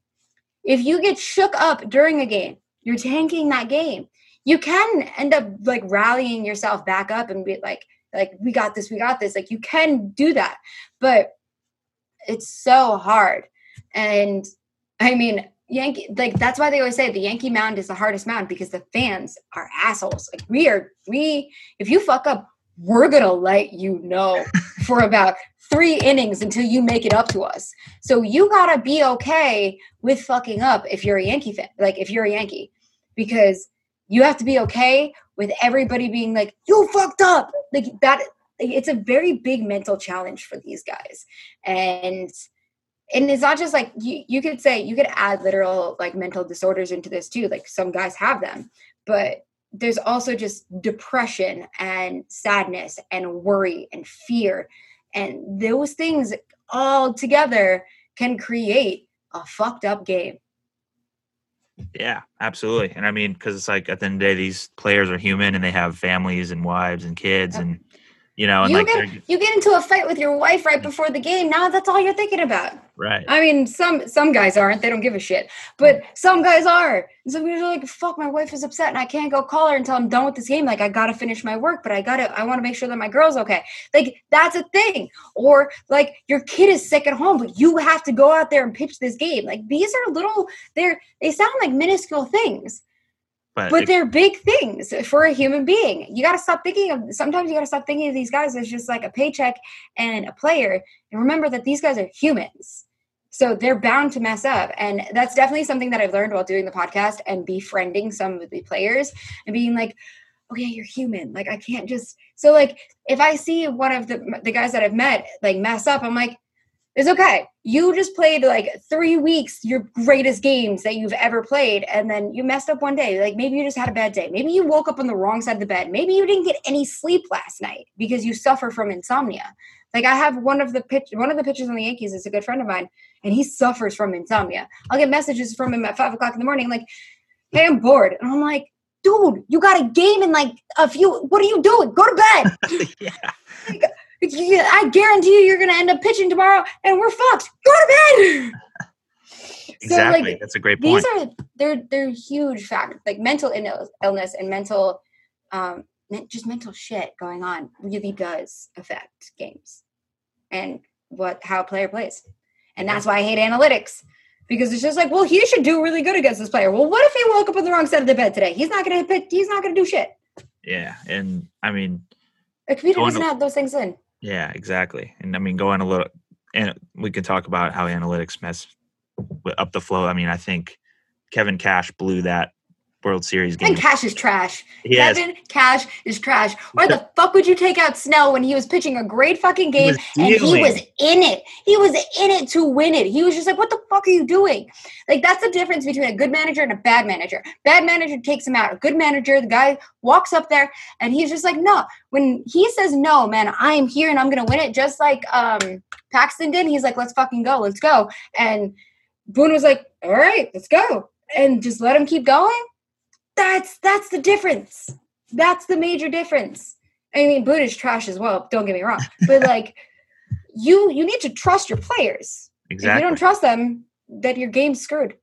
If you get shook up during a game, you're tanking that game. You can end up like rallying yourself back up and be like, like, we got this, we got this. Like you can do that. But it's so hard. And I mean, Yankee, like that's why they always say the Yankee mound is the hardest mound because the fans are assholes. Like we are, we, if you fuck up, we're gonna let you know for about three innings until you make it up to us. So you gotta be okay with fucking up if you're a Yankee fan, like if you're a Yankee, because you have to be okay with everybody being like, you fucked up. Like that, it's a very big mental challenge for these guys. And and it's not just like you, you could say you could add literal like mental disorders into this too. Like some guys have them, but there's also just depression and sadness and worry and fear and those things all together can create a fucked up game yeah, absolutely. And I mean, because it's like at the end of the day, these players are human and they have families and wives and kids, and you know, and you like get you get into a fight with your wife right before the game now that's all you're thinking about right. i mean some some guys aren't. They don't give a shit. But some guys are. And some guys are like fuck my wife is upset and i can't go call her until i'm done with this game. Like i gotta finish my work but i gotta i want to make sure that my girl's okay. Like that's a thing. Or like your kid is sick at home but you have to go out there and pitch this game. Like these are little they're they sound like minuscule things But, but if- they're big things for a human being. You got to stop thinking of sometimes you got to stop thinking of these guys as just like a paycheck and a player and remember that these guys are humans. So they're bound to mess up. And that's definitely something that I've learned while doing the podcast and befriending some of the players and being like, oh, okay, you're human. Like I can't just so like if I see one of the the guys that I've met like mess up, I'm like, it's okay. You just played like three weeks, your greatest games that you've ever played, and then you messed up one day. Like maybe you just had a bad day. Maybe you woke up on the wrong side of the bed. Maybe you didn't get any sleep last night because you suffer from insomnia. Like I have one of the pitch, one of the pitchers on the Yankees is a good friend of mine, and he suffers from insomnia. I'll get messages from him at five o'clock in the morning, like, "Hey, I'm bored," and I'm like, "Dude, you got a game in like a few. What are you doing? Go to bed." yeah, Yeah, I guarantee you, you're going to end up pitching tomorrow, and we're fucked. Go to bed. exactly. like, That's a great point. These are they're they're huge factors, like mental ill- illness and mental, um, just mental shit going on really does affect games, and what how a player plays, and that's why I hate analytics. Because it's just like, well, he should do really good against this player. Well, what if he woke up on the wrong side of the bed today? He's not gonna hit. He's not gonna do shit. yeah, and I mean, A computer doesn't have those things in. Yeah, exactly. And I mean, going a little, and we can talk about how analytics mess up the flow. I mean, I think Kevin Cash blew that World Series game. And Cash is trash. He has- Kevin Cash is trash. Why the fuck would you take out Snell when he was pitching a great fucking game was and he was in it? He was in it to win it. He was just like, what the fuck are you doing? Like, that's the difference between a good manager and a bad manager. Bad manager takes him out. A good manager, the guy walks up there and he's just like, no. When he says, no, man, I am here and I'm going to win it, just like um, Paxton did, he's like, let's fucking go. Let's go. And Boone was like, all right, let's go. And just let him keep going that's that's the difference that's the major difference I mean, Buddha is trash as well. Don't get me wrong, but like, you you need to trust your players. Exactly. If you don't trust them, then your game's screwed.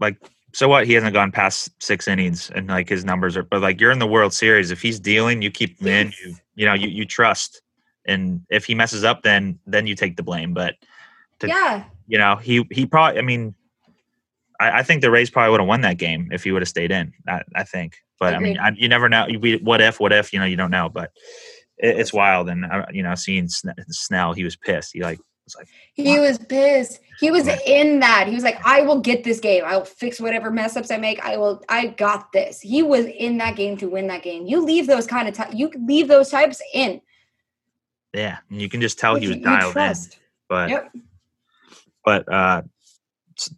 like so what he hasn't gone past six innings and like his numbers are but like you're in the world series if he's dealing you keep him in you you know you, you trust and if he messes up then then you take the blame but To- yeah, you know he he probably i mean i, I think the rays probably would have won that game if he would have stayed in i, I think but i mean I, you never know you, what if what if you know you don't know but it, it's wild and uh, you know seeing Sn- snell he was pissed he like was like he was pissed. He was Yeah. in that. He was like, "I will get this game. I will fix whatever mess ups I make. I will. I got this." He was in that game to win that game. You leave those kind of ty- you leave those types in. yeah and you can just tell he was dialed in but Yep. but uh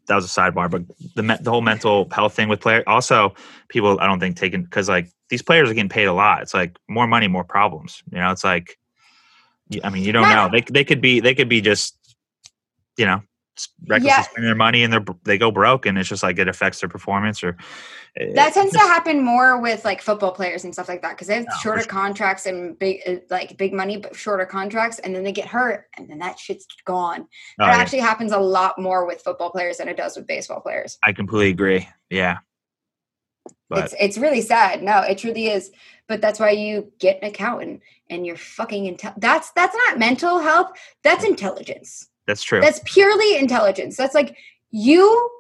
that was a sidebar but the me- the whole mental health thing with players also people i don't think taking because like these players are getting paid a lot. It's like more money more problems you know it's like I mean you don't know. They, they could be they could be just you know recklessly Yeah. spending their money and they're they go broke and it's just like it affects their performance or That it- tends to happen more with like football players and stuff like that because they have No, shorter sure. contracts and big uh, like big money but shorter contracts and then they get hurt and then that shit's gone. oh, It yeah, actually happens a lot more with football players than it does with baseball players. i completely agree yeah but it's it's really sad. No, it truly is. But that's why you get an accountant and you're fucking intel. That's that's not mental health. That's intelligence. That's true That's purely intelligence. That's like you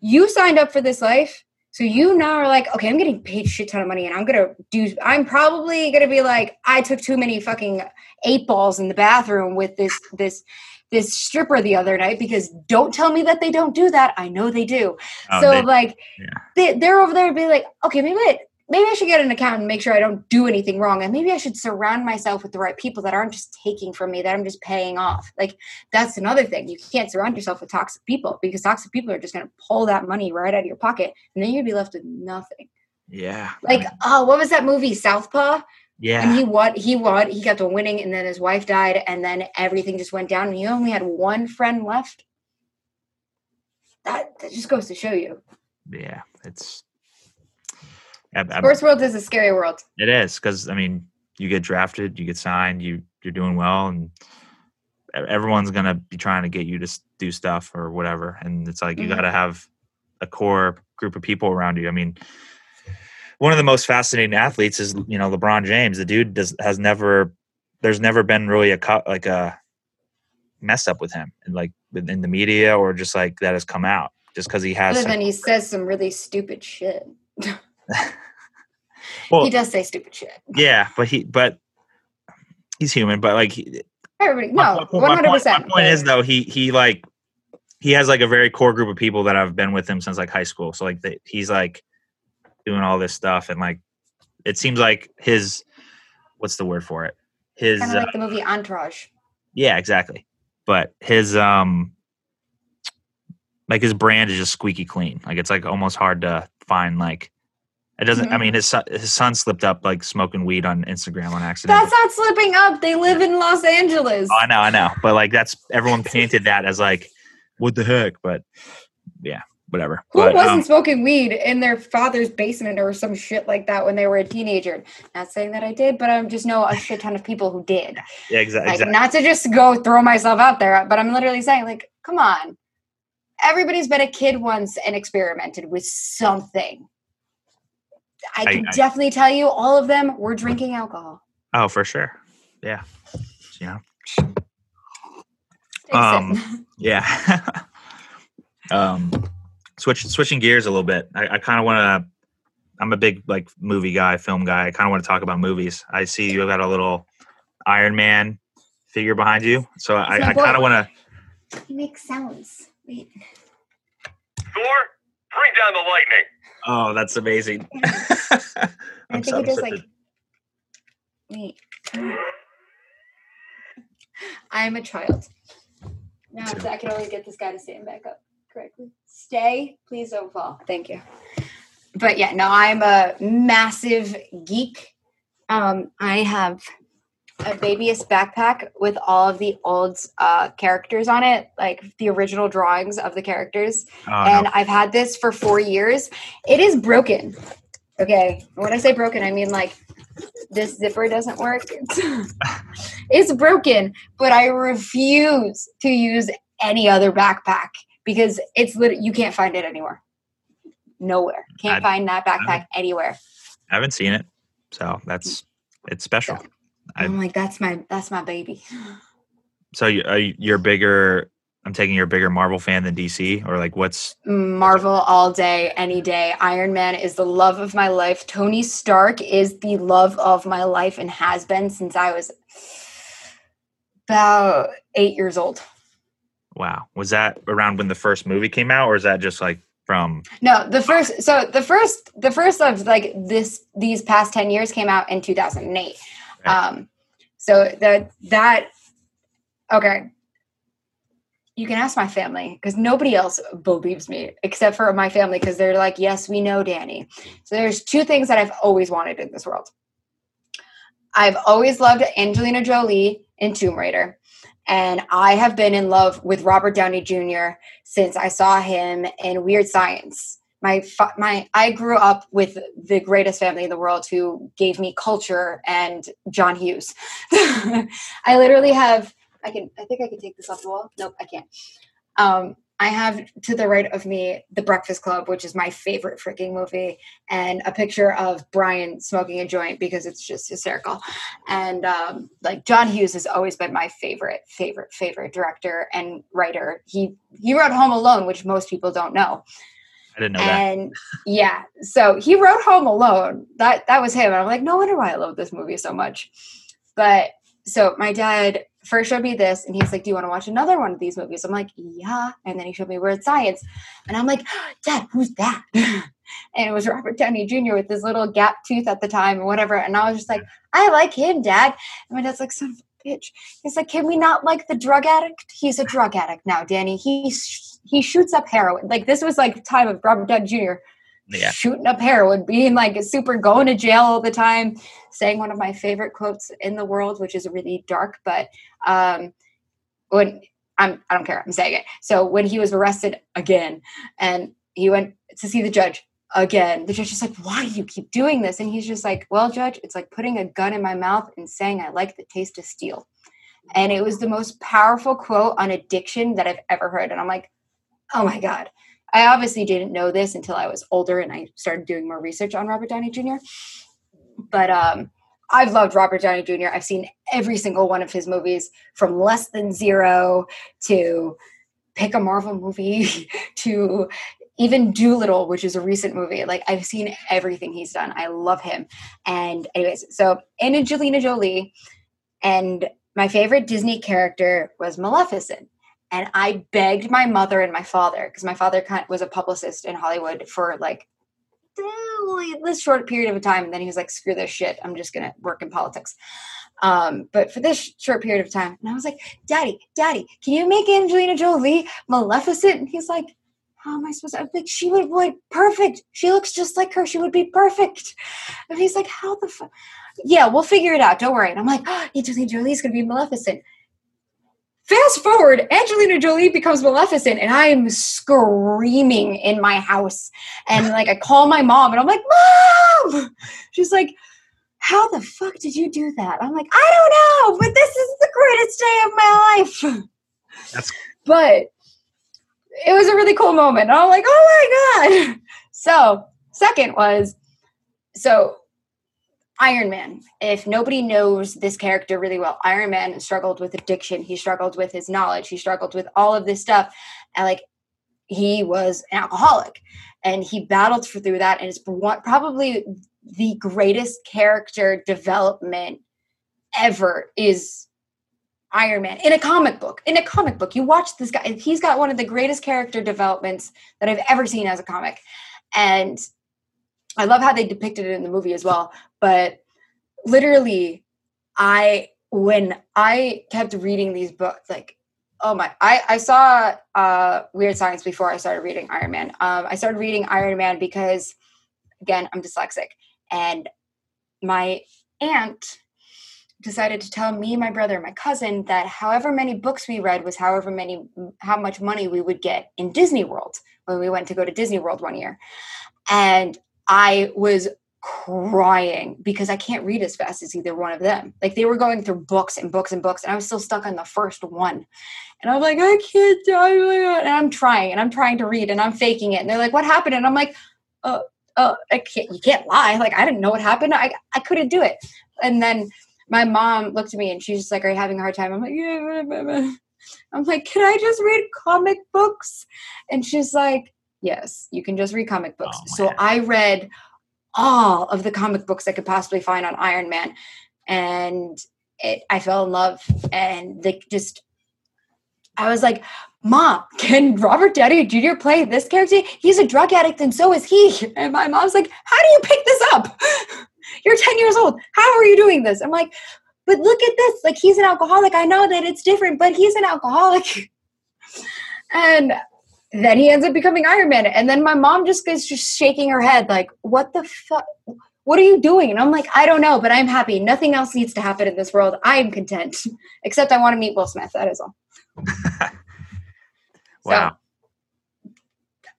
you signed up for this life. So you now are like, okay, I'm getting paid shit ton of money and I'm gonna do I'm probably gonna be like, I took too many fucking eight balls in the bathroom with this this this stripper the other night because don't tell me that they don't do that. I know they do Oh, so they- like yeah. they, they're over there and be like okay maybe I, maybe i should get an account and make sure i don't do anything wrong and maybe i should surround myself with the right people that aren't just taking from me that i'm just paying off. Like that's another thing. You can't surround yourself with toxic people because toxic people are just going to pull that money right out of your pocket and then you'd be left with nothing. Yeah. I like mean, oh what was that movie southpaw? Yeah. And he what he won he got to winning and then his wife died and then everything just went down and he only had one friend left? That, that just goes to show you. Yeah it's Sports world is a scary world. It is because I mean, you get drafted, you get signed, you you're doing well, and everyone's gonna be trying to get you to do stuff or whatever. And it's like you Mhm. got to have a core group of people around you. I mean, one of the most fascinating athletes is you know LeBron James. The dude does has never there's never been really a like a mess up with him, and like in the media or just like that has come out just because he has. Other than he says some really stupid shit. well, he does say stupid shit. yeah, but he but he's human. But like Everybody, no, my one hundred My percent. point is though, he he like he has like a very core group of people that I've been with him since like high school. So like they, he's like doing all this stuff, and like it seems like his what's the word for it? His kind of uh, like the movie Entourage. yeah, exactly. But his um like his brand is just squeaky clean. Like it's like almost hard to find like it doesn't. I Mhm. mean, his son, his son slipped up like smoking weed on Instagram on accident. That's not slipping up. They live in Los Angeles. Oh, I know, I know. But like that's everyone painted that as like, what the heck? But yeah, whatever. Who but, wasn't um, smoking weed in their father's basement or some shit like that when they were a teenager? Not saying that I did, but I just know a shit ton of people who did. yeah, exactly. Like, not to just go throw myself out there, but I'm literally saying, like, come on. Everybody's been a kid once and experimented with something. I I- can I- definitely tell you all of them were drinking alcohol. Oh, for sure. Yeah. Yeah. Stay Um, sitting. Yeah. um, switch switching gears a little bit. I, I kind of want to. I'm a big like movie guy, film guy. I kind of want to talk about movies. I see you have got a little Iron Man figure behind you, so I, I kind of want to. He makes sounds. Wait. Thor, bring down the lightning. Oh, that's amazing. I I'm think so- I'm does like. Wait. I am a child. Now I can always get this guy to stand back up correctly. Stay, please don't fall. Thank you. But yeah, no, I'm a massive geek. Um, I have a babyest backpack with all of the old uh, characters on it, like the original drawings of the characters oh, and no. I've had this for four years. It is broken. Okay. When I say broken, I mean like this zipper doesn't work. it's broken, but I refuse to use any other backpack because it's lit- you can't find it anywhere. Nowhere. Can't I- find that backpack anywhere. I haven't seen it, so that's it's special. I- I'm like, that's my that's my baby. So you, are you- you're bigger. I'm taking you're a bigger Marvel fan than DC, or like what's mm, Marvel all day, any day. Iron Man is the love of my life. Tony Stark is the love of my life and has been since I was about eight years old. wow? Was that around when the first movie came out, or is that just like from? No, the first so the first the first of like this these past 10 years came out in 2008. Um so that that okay. You can ask my family because nobody else believes me except for my family because they're like, "Yes, we know Dani." So there's two things that I've always wanted in this world. I've always loved Angelina Jolie in Tomb Raider, and I have been in love with Robert Downey Jr. since I saw him in Weird Science. My my I grew up with the greatest family in the world who gave me culture and John Hughes. I literally have I can I think I can take this off the wall. Nope, I can't. Um I have to the right of me The Breakfast Club, which is my favorite freaking movie, and a picture of Brian smoking a joint because it's just hysterical. And um, like John Hughes has always been my favorite, favorite, favorite director and writer. He he wrote Home Alone, which most people don't know. I didn't know that. And yeah, so he wrote Home Alone. That that was him. And I'm like, no wonder why I love this movie so much. But so my dad first showed me this, and he's like, "Do you want to watch another one of these movies?" I'm like, "Yeah." And then he showed me Weird Science, and I'm like, "Dad, who's that?" and it was Robert Downey Jr. with his little gap tooth at the time or whatever. And I was just like, "I like him, Dad." And my dad's like, "Son bitch." He's like, "Can we not like the drug addict? He's a drug addict now, Dani. He sh- he shoots up heroin. Like this was like time of Robert Downey Jr. Yeah. shooting up heroin, being like super going to jail all the time, saying one of my favorite quotes in the world, which is really dark, but um, when I'm, I don't care, I'm saying it. So when he was arrested again, and he went to see the judge again, the judge is like, "Why do you keep doing this?" And he's just like, "Well, judge, it's like putting a gun in my mouth and saying I like the taste of steel." And it was the most powerful quote on addiction that I've ever heard. And I'm like, oh my God. I obviously didn't know this until I was older and I started doing more research on Robert Downey Jr. But um, I've loved Robert Downey Jr. I've seen every single one of his movies from Less Than Zero to pick a Marvel movie to even Dolittle, which is a recent movie. Like I've seen everything he's done. I love him. And anyways, so Angelina Jolie, and my favorite Disney character was Maleficent. And I begged my mother and my father because my father was a publicist in Hollywood for like this short period of time, and then he was like, "Screw this shit! I'm just gonna work in politics." Um, but for this short period of time, and I was like, "Daddy, Daddy, can you make Angelina Jolie Maleficent?" And he's like, "How am I supposed to?" I'm like, "She would like perfect. She looks just like her. She would be perfect." And he's like, "How the fuck?" Yeah, we'll figure it out. Don't worry. And I'm like, oh, Angelina Jolie's gonna be Maleficent. Fast forward, Angelina Jolie becomes Maleficent, and I am screaming in my house. And like, I call my mom, and I'm like, "Mom!" She's like, "How the fuck did you do that?" I'm like, "I don't know, but this is the greatest day of my life." That's- but it was a really cool moment. And I'm like, "Oh my god!" So, second was so Iron Man. If nobody knows this character really well, Iron Man struggled with addiction. He struggled with his knowledge. He struggled with all of this stuff. And like he was an alcoholic and he battled through that. And it's probably the greatest character development ever is Iron Man in a comic book. In a comic book, you watch this guy, he's got one of the greatest character developments that I've ever seen as a comic. And I love how they depicted it in the movie as well. But literally, I when I kept reading these books, like oh my, I I saw uh, Weird Science before I started reading Iron Man. Um, I started reading Iron Man because, again, I'm dyslexic, and my aunt decided to tell me, my brother, my cousin that however many books we read was however many how much money we would get in Disney World when we went to go to Disney World one year. And I was crying because I can't read as fast as either one of them. Like they were going through books and books and books, and I was still stuck on the first one. And I'm like, I can't do it. And I'm trying and I'm trying to read and I'm faking it. And they're like, what happened? And I'm like, oh, oh, I can't, you can't lie. Like, I didn't know what happened. I, I couldn't do it. And then my mom looked at me and she's just like, are you having a hard time? I'm like, yeah. I'm like, can I just read comic books? And she's like, yes, you can just read comic books. Oh, so. I read all of the comic books I could possibly find on Iron Man. And it, I fell in love and they just, I was like, Mom, can Robert Downey Jr. play this character? He's a drug addict and so is he. And my mom's like, How do you pick this up? You're 10 years old. How are you doing this? I'm like, But look at this. Like, he's an alcoholic. I know that it's different, but he's an alcoholic. and then he ends up becoming Iron Man. And then my mom just is just shaking her head, like, What the fuck? What are you doing? And I'm like, I don't know, but I'm happy. Nothing else needs to happen in this world. I am content. Except I want to meet Will Smith. That is all. Wow.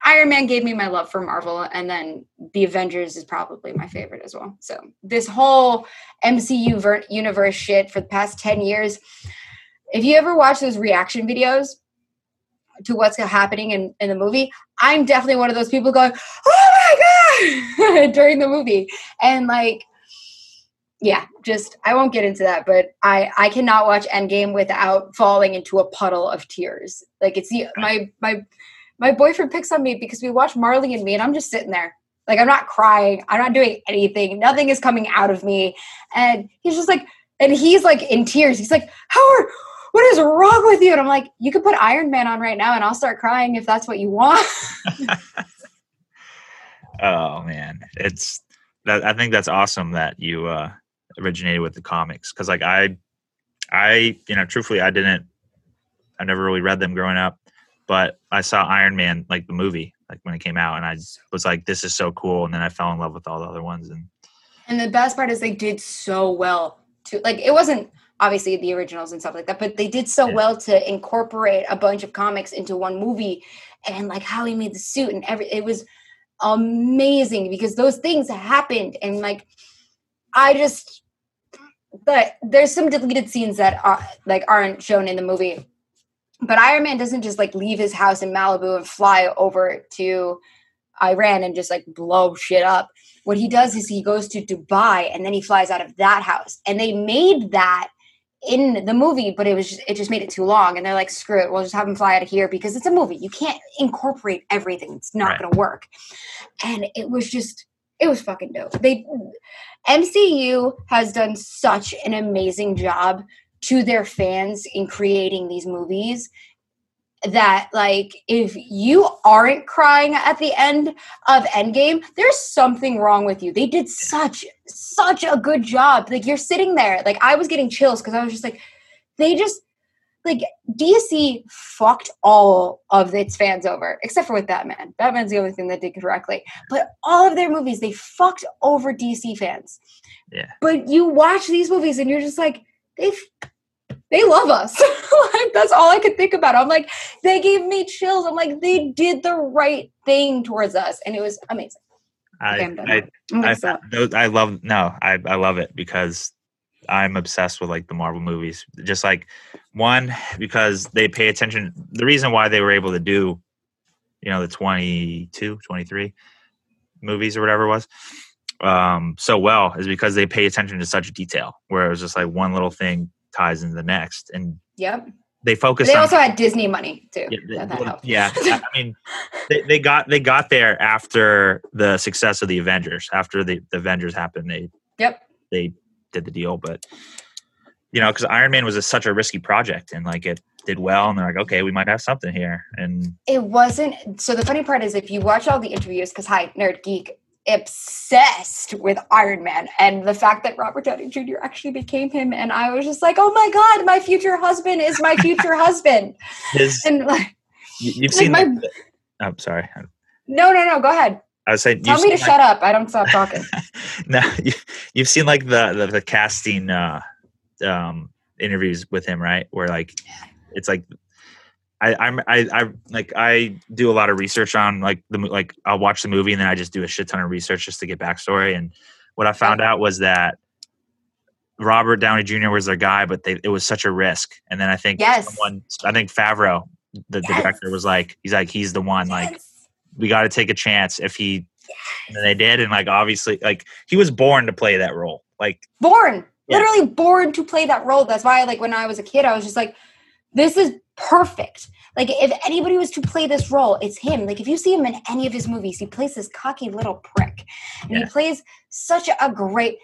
Iron Man gave me my love for Marvel, and then the Avengers is probably my favorite as well. So this whole MCU ver- universe shit for the past ten years. If you ever watch those reaction videos to what's happening in, in the movie, I'm definitely one of those people going, "Oh my god!" during the movie, and like, yeah, just I won't get into that, but I I cannot watch Endgame without falling into a puddle of tears. Like it's the my my my boyfriend picks on me because we watch Marley and me, and I'm just sitting there. Like I'm not crying. I'm not doing anything. Nothing is coming out of me. And he's just like, and he's like in tears. He's like, Howard, what is wrong with you? And I'm like, you could put Iron Man on right now and I'll start crying if that's what you want. Oh man, it's that. I think that's awesome that you uh, originated with the comics because, like, I, I, you know, truthfully, I didn't. I never really read them growing up, but I saw Iron Man, like the movie, like when it came out, and I was like, "This is so cool!" And then I fell in love with all the other ones, and And the best part is they did so well to like it wasn't obviously the originals and stuff like that, but they did so Yeah. well to incorporate a bunch of comics into one movie and like how he made the suit and every it was amazing because those things happened and like I just but there's some deleted scenes that are like aren't shown in the movie. But Iron Man doesn't just like leave his house in Malibu and fly over to Iran and just like blow shit up what he does is he goes to Dubai and then he flies out of that house. And they made that in the movie, but it was just, it just made it too long. And they're like, screw it, we'll just have him fly out of here because it's a movie. You can't incorporate everything. It's not Right. going to work. And it was just it was fucking dope. They MCU has done such an amazing job to their fans in creating these movies that like if you aren't crying at the end of Endgame, there's something wrong with you. They did such such a good job. Like you're sitting there, like I was getting chills because I was just like, they just like DC fucked all of its fans over, except for with Batman. Batman's the only thing that did correctly. But all of their movies, they fucked over DC fans. Yeah. But you watch these movies and you're just like, they they love us. like that's all I could think about. I'm like, they gave me chills. I'm like, they did the right thing towards us, and it was amazing. I, Okay. I, I, those, I love no, I, I love it because I'm obsessed with like the Marvel movies. Just like one because they pay attention. The reason why they were able to do, you know, the 22, 23 movies or whatever it was, um, so well is because they pay attention to such detail. Where it was just like one little thing ties into the next, and Yep. they focus. They on, also had Disney money too. yeah, that, that well, helped. yeah, I I mean, they, they got they got there after the success of the Avengers. After the, the Avengers happened, they Yep. they did the deal. But you know, because Iron Man was a, such a risky project, and like it did well, and they're like, okay, we might have something here. And It wasn't. So the funny part is, if you watch all the interviews, because hi, nerd geek, obsessed with Iron Man and the fact that Robert Downey Jr. actually became him, and I was just like, oh my god, my future husband is my future husband, his, and like, you, you've like seen. my- like, the- I'm sorry. no, no, no, go ahead. I was saying. Tell me to seen, shut up. I don't stop talking. like- No, you, you've seen like the the, the casting uh, um, interviews with him, right? Where like it's like I, I'm I, I like I do a lot of research on like the like I'll watch the movie and then I just do a shit ton of research just to get backstory. And what I found out was that Robert Downey Jr. was their guy, but they, it was such a risk. And then I think Yes. someone, I think Favreau, the, the director, was like, he's like, he's the one. Like, we got to take a chance if he. And then they did, and like obviously, like he was born to play that role. Like born Yeah. literally born to play that role that's why like when i was a kid i was just like this is perfect. Like if anybody was to play this role it's him. Like if you see him in any of his movies he plays this cocky little prick. And Yeah. he plays such a great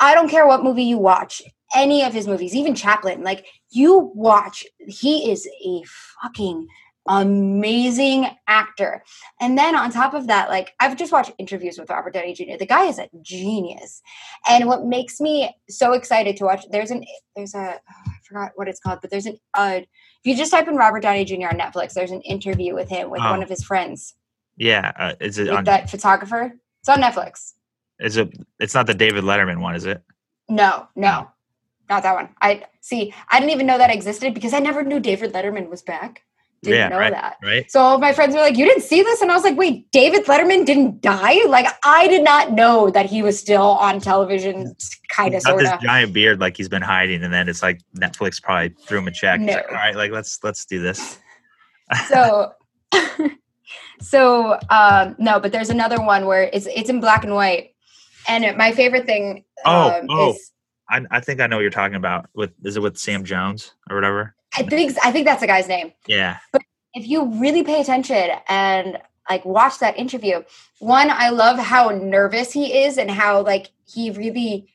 i don't care what movie you watch any of his movies even chaplin like you watch he is a fucking amazing actor and then on top of that like i've just watched interviews with robert downey jr the guy is a genius and what makes me so excited to watch there's an there's a oh, i forgot what it's called but there's an uh if you just type in robert downey jr on netflix there's an interview with him with Oh. one of his friends yeah, uh, is it on? that photographer it's on netflix Is it? It's not the David Letterman one, is it? no no not that one i see i didn't even know that existed because i never knew david letterman was back didn't Yeah, know right. that Right? So all of my friends were like, "You didn't see this?" And I was like, "Wait, David Letterman didn't die? Like I did not know that he was still on television, kind of, He's got this giant beard like he's been hiding, and then it's like Netflix probably threw him a check. He's like, No. All right, like let's let's do this. So, so um, no, but there's another one where it's it's in black and white, and my favorite thing Oh, um, oh. is I, I think I know what you're talking about. With is it with Sam Jones or whatever? I think I think that's the guy's name. Yeah, But if you really pay attention and like watch that interview one i love how nervous he is and how like he really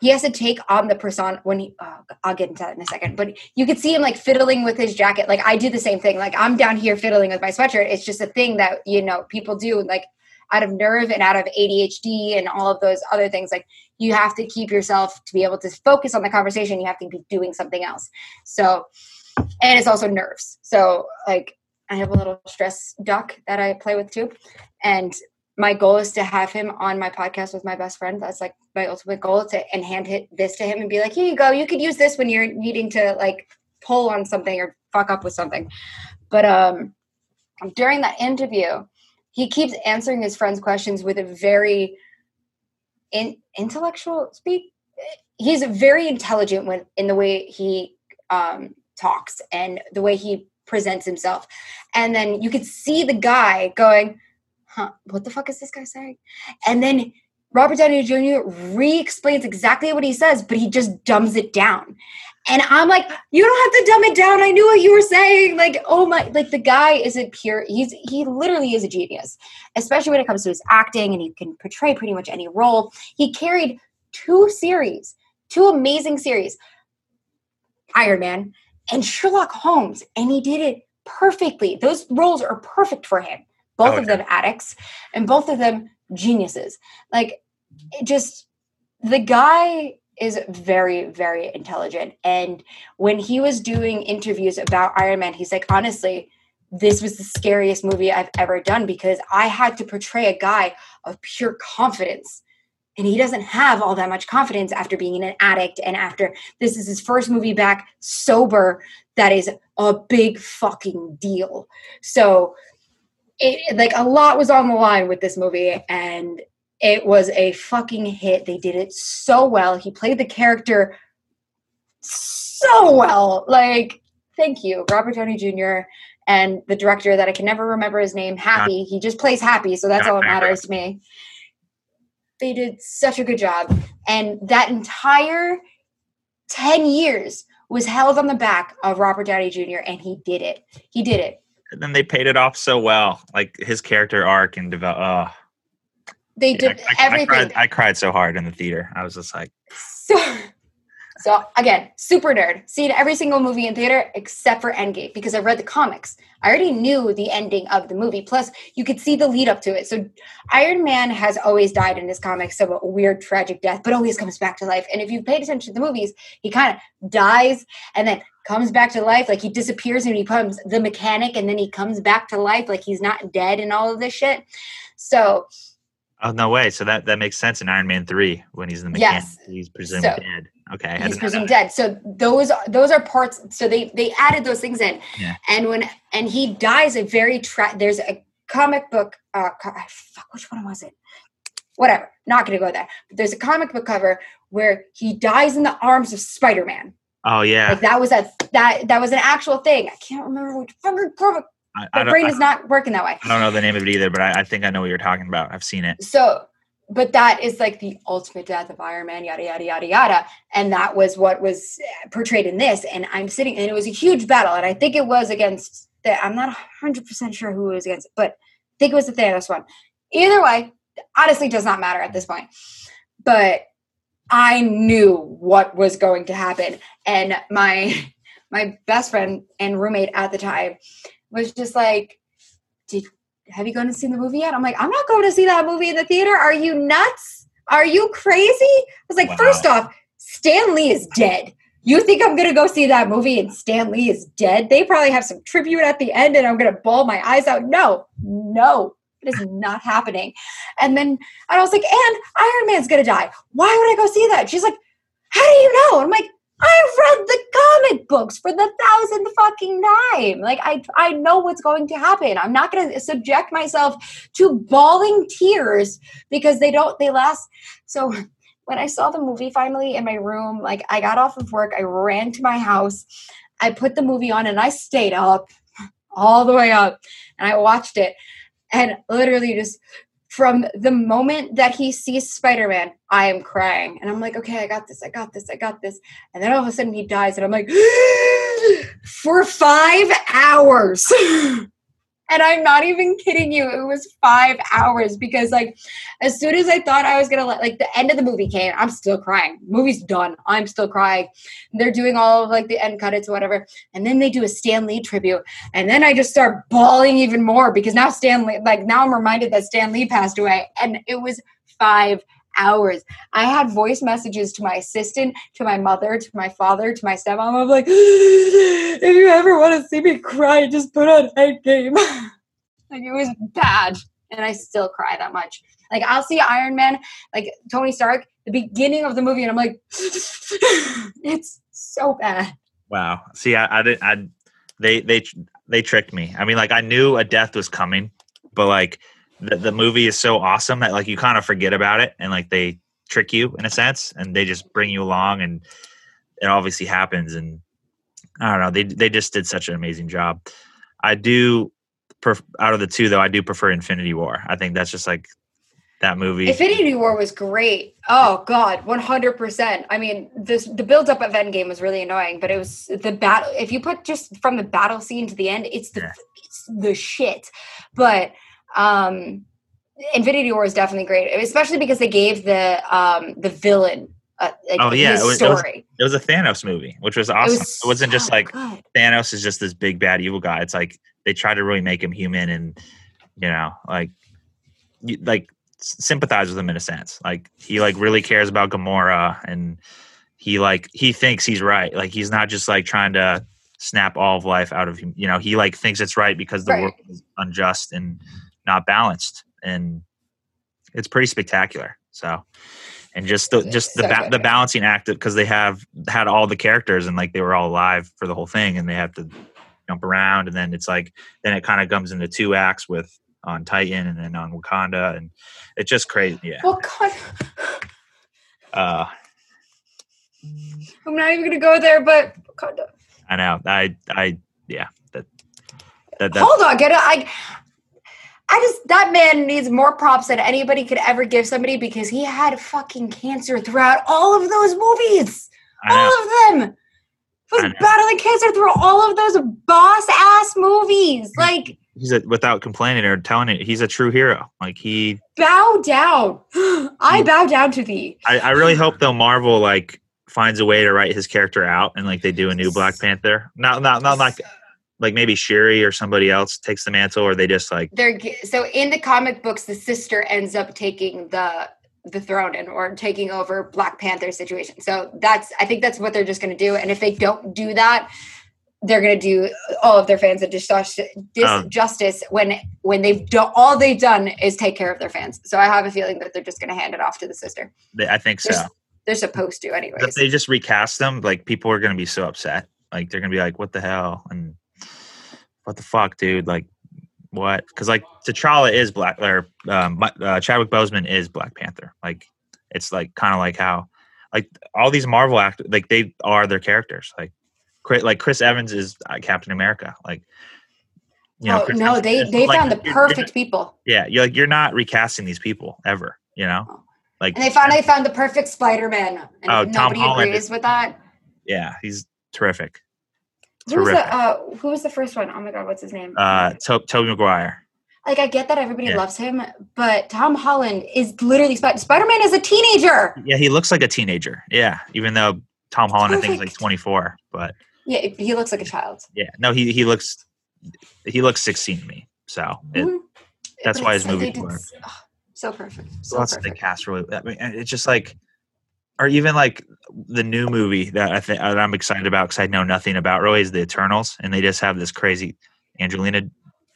he has to take on the persona when he oh, i'll get into that in a second but you could see him like fiddling with his jacket. Like i do the same thing. Like i'm down here fiddling with my sweatshirt. It's just a thing that you know people do like out of nerve and out of adhd and all of those other things like you have to keep yourself to be able to focus on the conversation you have to be doing something else so and it's also nerves. So like I have a little stress duck that I play with too. And my goal is to have him on my podcast with my best friend. That's like my ultimate goal to and hand hit this to him and be like, here you go. You could use this when you're needing to like pull on something or fuck up with something. But um during that interview, he keeps answering his friend's questions with a very in, intellectual speak. He's very intelligent with in the way he um, talks and the way he presents himself. And then you could see the guy going, huh, what the fuck is this guy saying? And then Robert Downey Jr. re explains exactly what he says, but he just dumbs it down. And I'm like, you don't have to dumb it down. I knew what you were saying. Like, oh my, like the guy is a pure, he's, he literally is a genius, especially when it comes to his acting and he can portray pretty much any role. He carried two series, two amazing series Iron Man and Sherlock Holmes, and he did it perfectly. Those roles are perfect for him. Both Oh, of them addicts, and both of them geniuses. Like, it just the guy is very, very intelligent. And when he was doing interviews about Iron Man, he's like, honestly, this was the scariest movie I've ever done because I had to portray a guy of pure confidence. And he doesn't have all that much confidence after being an addict and after this is his first movie back sober. That is a big fucking deal. So, it, like, a lot was on the line with this movie, and it was a fucking hit. They did it so well. He played the character so well. Like, thank you, Robert Downey Jr. and the director that I can never remember his name, Happy. He just plays Happy, so that's all that matters to me. They did such a good job. And that entire 10 years was held on the back of Robert Downey Jr., and he did it. He did it. and then they paid it off so well. Like his character arc and develop. Oh, uh, They I, did I- I everything. cried, I cried so hard in the theater. I was just like, So, so again, super nerd. Seen every single movie in theater except for Endgame because I read the comics. I already knew the ending of the movie. Plus, you could see the lead up to it. So, Iron Man has always died in his comics of a weird, tragic death, but always comes back to life. And if you paid attention to the movies, he kind of dies and then comes back to life. Like he disappears and he becomes the mechanic, and then he comes back to life. Like he's not dead and all of this shit. So, oh no way. So that that makes sense in Iron Man three when he's in the mechanic. Yes. He's presumed So- dead. Okay, he's presumed dead. So those those are parts. So they they added those things in, Yeah. and when and he dies a very tra- there's a comic book. Uh, co- fuck, which one was it? Whatever. Not going to go there. But there's a comic book cover where he dies in the arms of Spider Man. Oh yeah, Like that was a that that was an actual thing. I can't remember which fucking comic. I, My brain is not working that way. I don't know the name of it either, but I, I think I know what you're talking about. I've seen it. So, but that is like the ultimate death of Iron Man, yada yada yada yada, and that was what was uh, portrayed in this. And I'm sitting, and it was a huge battle, and I think it was against. The, I'm not 100 percent sure who it was against, but I think it was the Thanos one. Either way, honestly, does not matter at this point. But I knew what was going to happen, and my my best friend and roommate at the time was just like, "Did have you gone and seen the movie yet? I'm like, I'm not going to see that movie in the theater. Are you nuts? Are you crazy? I was like, Wow. first off, Stan Lee is dead. You think I'm going to go see that movie and Stan Lee is dead? They probably have some tribute at the end and I'm going to bawl my eyes out. No, no, it is not happening. And then and I was like, and Iron Man's going to die. Why would I go see that? She's like, how do you know? I'm like, I read the comic books for the thousandth fucking time. Like I I know what's going to happen. I'm not going to subject myself to bawling tears because they don't they last so when I saw the movie finally in my room, like I got off of work, I ran to my house, I put the movie on and I stayed up all the way up and I watched it and literally just from the moment that he sees Spider-Man, I am crying. And I'm like, okay, I got this, I got this, I got this. And then all of a sudden he dies, and I'm like, for five hours. and I'm not even kidding you. It was five hours because, like, as soon as I thought I was gonna let, like, the end of the movie came, I'm still crying. Movie's done. I'm still crying. They're doing all of like the end credits whatever, and then they do a Stan Lee tribute, and then I just start bawling even more because now Stan Lee, like, now I'm reminded that Stan Lee passed away, and it was five hours. I had voice messages to my assistant, to my mother, to my father, to my stepmom. I'm like, if you ever want to see me cry, just put on Endgame. like it was bad, and I still cry that much. Like I'll see Iron Man, like Tony Stark, the beginning of the movie, and I'm like, it's so bad. Wow. See, I, I didn't. I they they they tricked me. I mean, like I knew a death was coming, but like the the movie is so awesome that like you kind of forget about it, and like they trick you in a sense, and they just bring you along, and it obviously happens. And I don't know. They they just did such an amazing job. I do. Pref- out of the two, though, I do prefer Infinity War. I think that's just like that movie. Infinity War was great. Oh God, one hundred percent. I mean, this the build up of Endgame was really annoying, but it was the battle. If you put just from the battle scene to the end, it's the Yeah. it's the shit. But um, Infinity War is definitely great, especially because they gave the um the villain. Uh, like Oh, yeah, it was- it was story. it was a Thanos movie, which was awesome. It, was not just like good. Thanos is just this big bad evil guy. It's like they try to really make him human and you know, like you, like sympathize with him in a sense. Like he like really cares about Gamora and he like he thinks he's right. Like he's not just like trying to snap all of life out of him. You know, he like thinks it's right because the Right. world is unjust and not balanced and it's pretty spectacular. So and just the just the So ba- the balancing act because they have had all the characters and like they were all alive for the whole thing and they have to jump around and then it's like then it kind of comes into two acts with on Titan and then on Wakanda and it's just crazy. Yeah. God, Uh I'm not even gonna go there, but God, I know. I I yeah. That that, that hold on, get it. I, I just that man needs more props than anybody could ever give somebody because he had fucking cancer throughout all of those movies. All of them. He was battling cancer through all of those boss ass movies. Like He's a, without complaining or telling it, he's a true hero. Like he bow down. I bow down to thee. I, I really hope though Marvel like finds a way to write his character out and like they do a new Black Panther. Not not not like like maybe Shuri or somebody else takes the mantle or they just like They're so in the comic books, the sister ends up taking the the throne and or taking over Black Panther situation. So that's I think that's what they're just going to do. And if they don't do that, they're going to do all of their fans a disjustice, Oh. disjustice when when they've done all they've done is take care of their fans. So I have a feeling that they're just going to hand it off to the sister. they, I think so. They're supposed to, anyway. If they just recast them, like people are gonna be so upset. Like they're gonna be like, "What the hell?" and "What the fuck, dude?" Like what? Because like T'Challa is black, or um, uh, Chadwick Boseman is Black Panther. Like it's like kind of like how like all these Marvel actors, like they are their characters. Like Chris, like Chris Evans is uh, Captain America. Like you know, oh, Chris no, Evans they is- they like, found the you're- you're perfect people, yeah, you're like you're not recasting these people ever. You know, Oh. like and they finally found the perfect Spider-Man. And Oh, Tom Holland. agrees with that. yeah, he's terrific. Who was the uh, Who was the first one? Oh my god, what's his name? Uh, to- Tobey Maguire. like I get that everybody yeah. loves him, but Tom Holland is literally Spider- Spider-Man is a teenager. Yeah, he looks like a teenager. Yeah, even though Tom Holland I think is like 24, but Yeah, he looks like a child. yeah, no, he he looks he looks 16 to me. So it, Mhm. that's But why his work. oh, so perfect. So So that's the cast really. I mean, it's just like, or even like the new movie that I think that I'm excited about because I know nothing about really is the Eternals, and they just have this crazy Angelina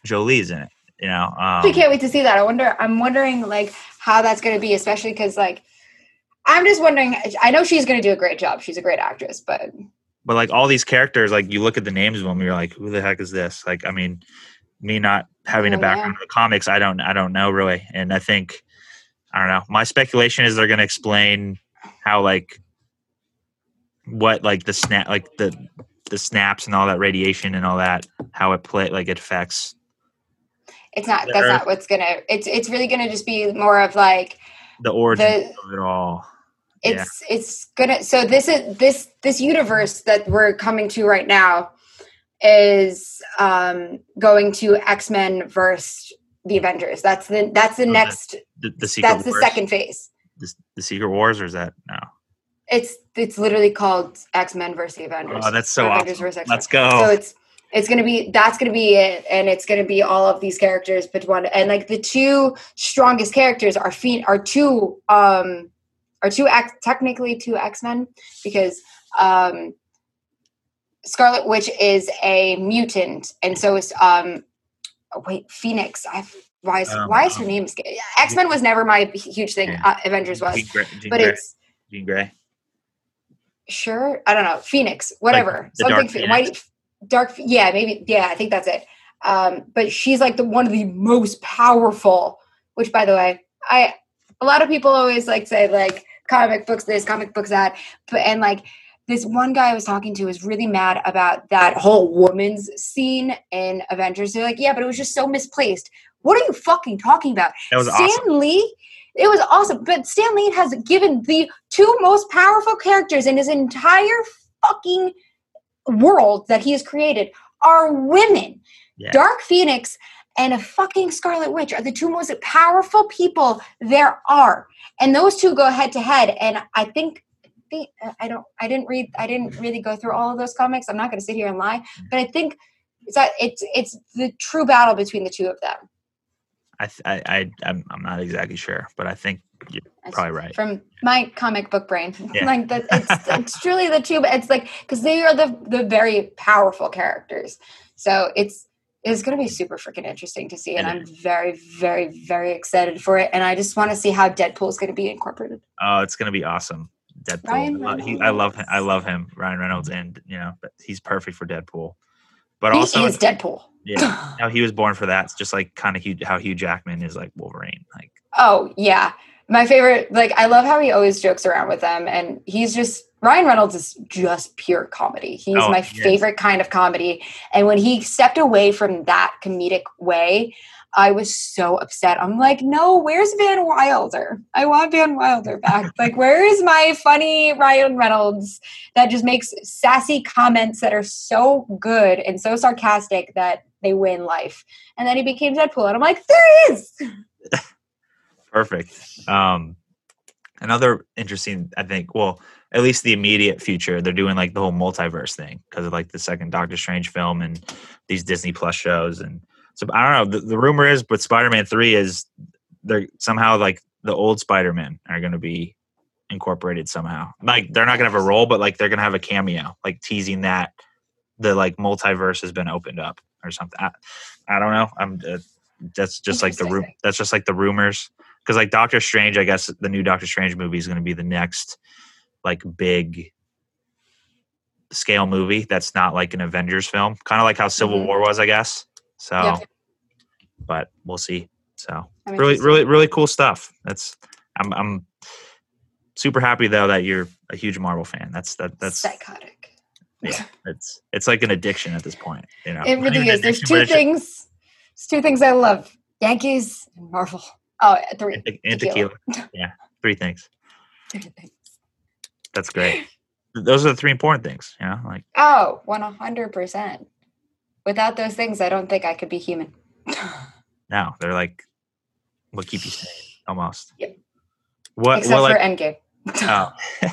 Jolie's in it. You know, um, I can't wait to see that. I wonder. I'm wondering like how that's going to be, especially because like I'm just wondering. I know she's going to do a great job. She's a great actress, but but like all these characters, like you look at the names of them, you're like, who the heck is this? Like, I mean, me not having a Oh, background in the comics, I don't, I don't know really, and I think, I don't know. My speculation is they're going to explain how like what like the snap, like the the snaps and all that radiation and all that, how it play, like it affects. it's not. That's Earth- not what's gonna. It's it's really gonna just be more of like the origin The- of it all. Yeah. it's it's gonna. So this is this this universe that we're coming to right now is um going to X Men versus the Avengers. That's the that's the Oh, next. The, the Secret That's the Wars. second phase. The, the Secret Wars, or is that no? It's it's literally called X Men versus the Avengers. Oh, that's so Avengers awesome. versus X-Men. Let's go. So it's it's gonna be that's gonna be it, and it's gonna be all of these characters, but one and like the two strongest characters are are two um are two X technically two X Men because um Scarlet Witch is a mutant, and so is um oh, wait Phoenix. I why is Um, why is her name X Men was never my huge thing. Yeah. Uh, Avengers was, Jean Grey, Jean but Grey, it's Jean Grey. Sure i don't know phoenix whatever the Dark something white dark yeah maybe yeah i think that's it um but she's like the one of the most powerful which by the way i a lot of people always like say like comic books this comic books that but and like this one guy I was talking to was really mad about that whole woman's scene in Avengers. They're like, yeah, but it was just so misplaced. What are you fucking talking about? That was Stan awesome. Lee, it was awesome. But Stan Lee has given the two most powerful characters in his entire fucking world that he has created are women. Yeah. Dark Phoenix and a fucking Scarlet Witch are the two most powerful people there are. And those two go head to head. And I think uh, I don't I didn't read I didn't really go through all of those comics. I'm not gonna sit here and lie, but I think it's that it's it's the true battle between the two of them. I, I, I, I'm, I'm not exactly sure, but I think you're probably right. from my comic book brain. Yeah. like that, it's it's truly the two. It's like because they are the the very powerful characters. So it's it's going to be super freaking interesting to see, and I'm very very very excited for it. And I just want to see how Deadpool is going to be incorporated. Oh, it's gonna be awesome. Deadpool. He, I love him. I love him. Ryan Reynolds, and you know, but he's perfect for Deadpool. But he also, is Deadpool. yeah, no, he was born for that. It's just like kind of how Hugh Jackman is like Wolverine. Like, Oh yeah, my favorite. Like I love how he always jokes around with them, and he's just Ryan Reynolds is just pure comedy. He's Oh, my yes. favorite kind of comedy. And when he stepped away from that comedic way, I was so upset. I'm like, no, where's Van Wilder? I want Van Wilder back. like, where is my funny Ryan Reynolds that just makes sassy comments that are so good and so sarcastic that they win life? And then he became Deadpool, and I'm like, there he is. perfect. Um, another interesting, I think. Well, at least the immediate future, they're doing like the whole multiverse thing because of like the second Doctor Strange film and these Disney Plus shows. And so I don't know. The, the rumor is, but Spider Man Three is they're somehow like the old Spider Man are going to be incorporated somehow. Like they're not going to have a role, but like they're going to have a cameo, like teasing that the like multiverse has been opened up or something. I, I don't know. I'm. Uh, that's just like the room. That's just like the rumors because like Doctor Strange, I guess the new Doctor Strange movie is going to be the next like big scale movie that's not like an Avengers film, kind of like how Civil Mhm. War was, I guess. So, Yeah. but we'll see. So, I'm really, really, really cool stuff. That's I'm I'm super happy though that you're a huge Marvel fan. That's that that's psychotic. yeah. It's it's like an addiction at this point. You know, It really is. There's two things. There's two things I love: Yankees and Marvel. Oh, uh, three. and and tequila. tequila. Yeah, three things. Three things. That's great. Those are the three important things. You know, like Oh, one hundred percent. Without those things, I don't think I could be human. no, they're like what keep you sane almost. Yep. What Except what for like Endgame. oh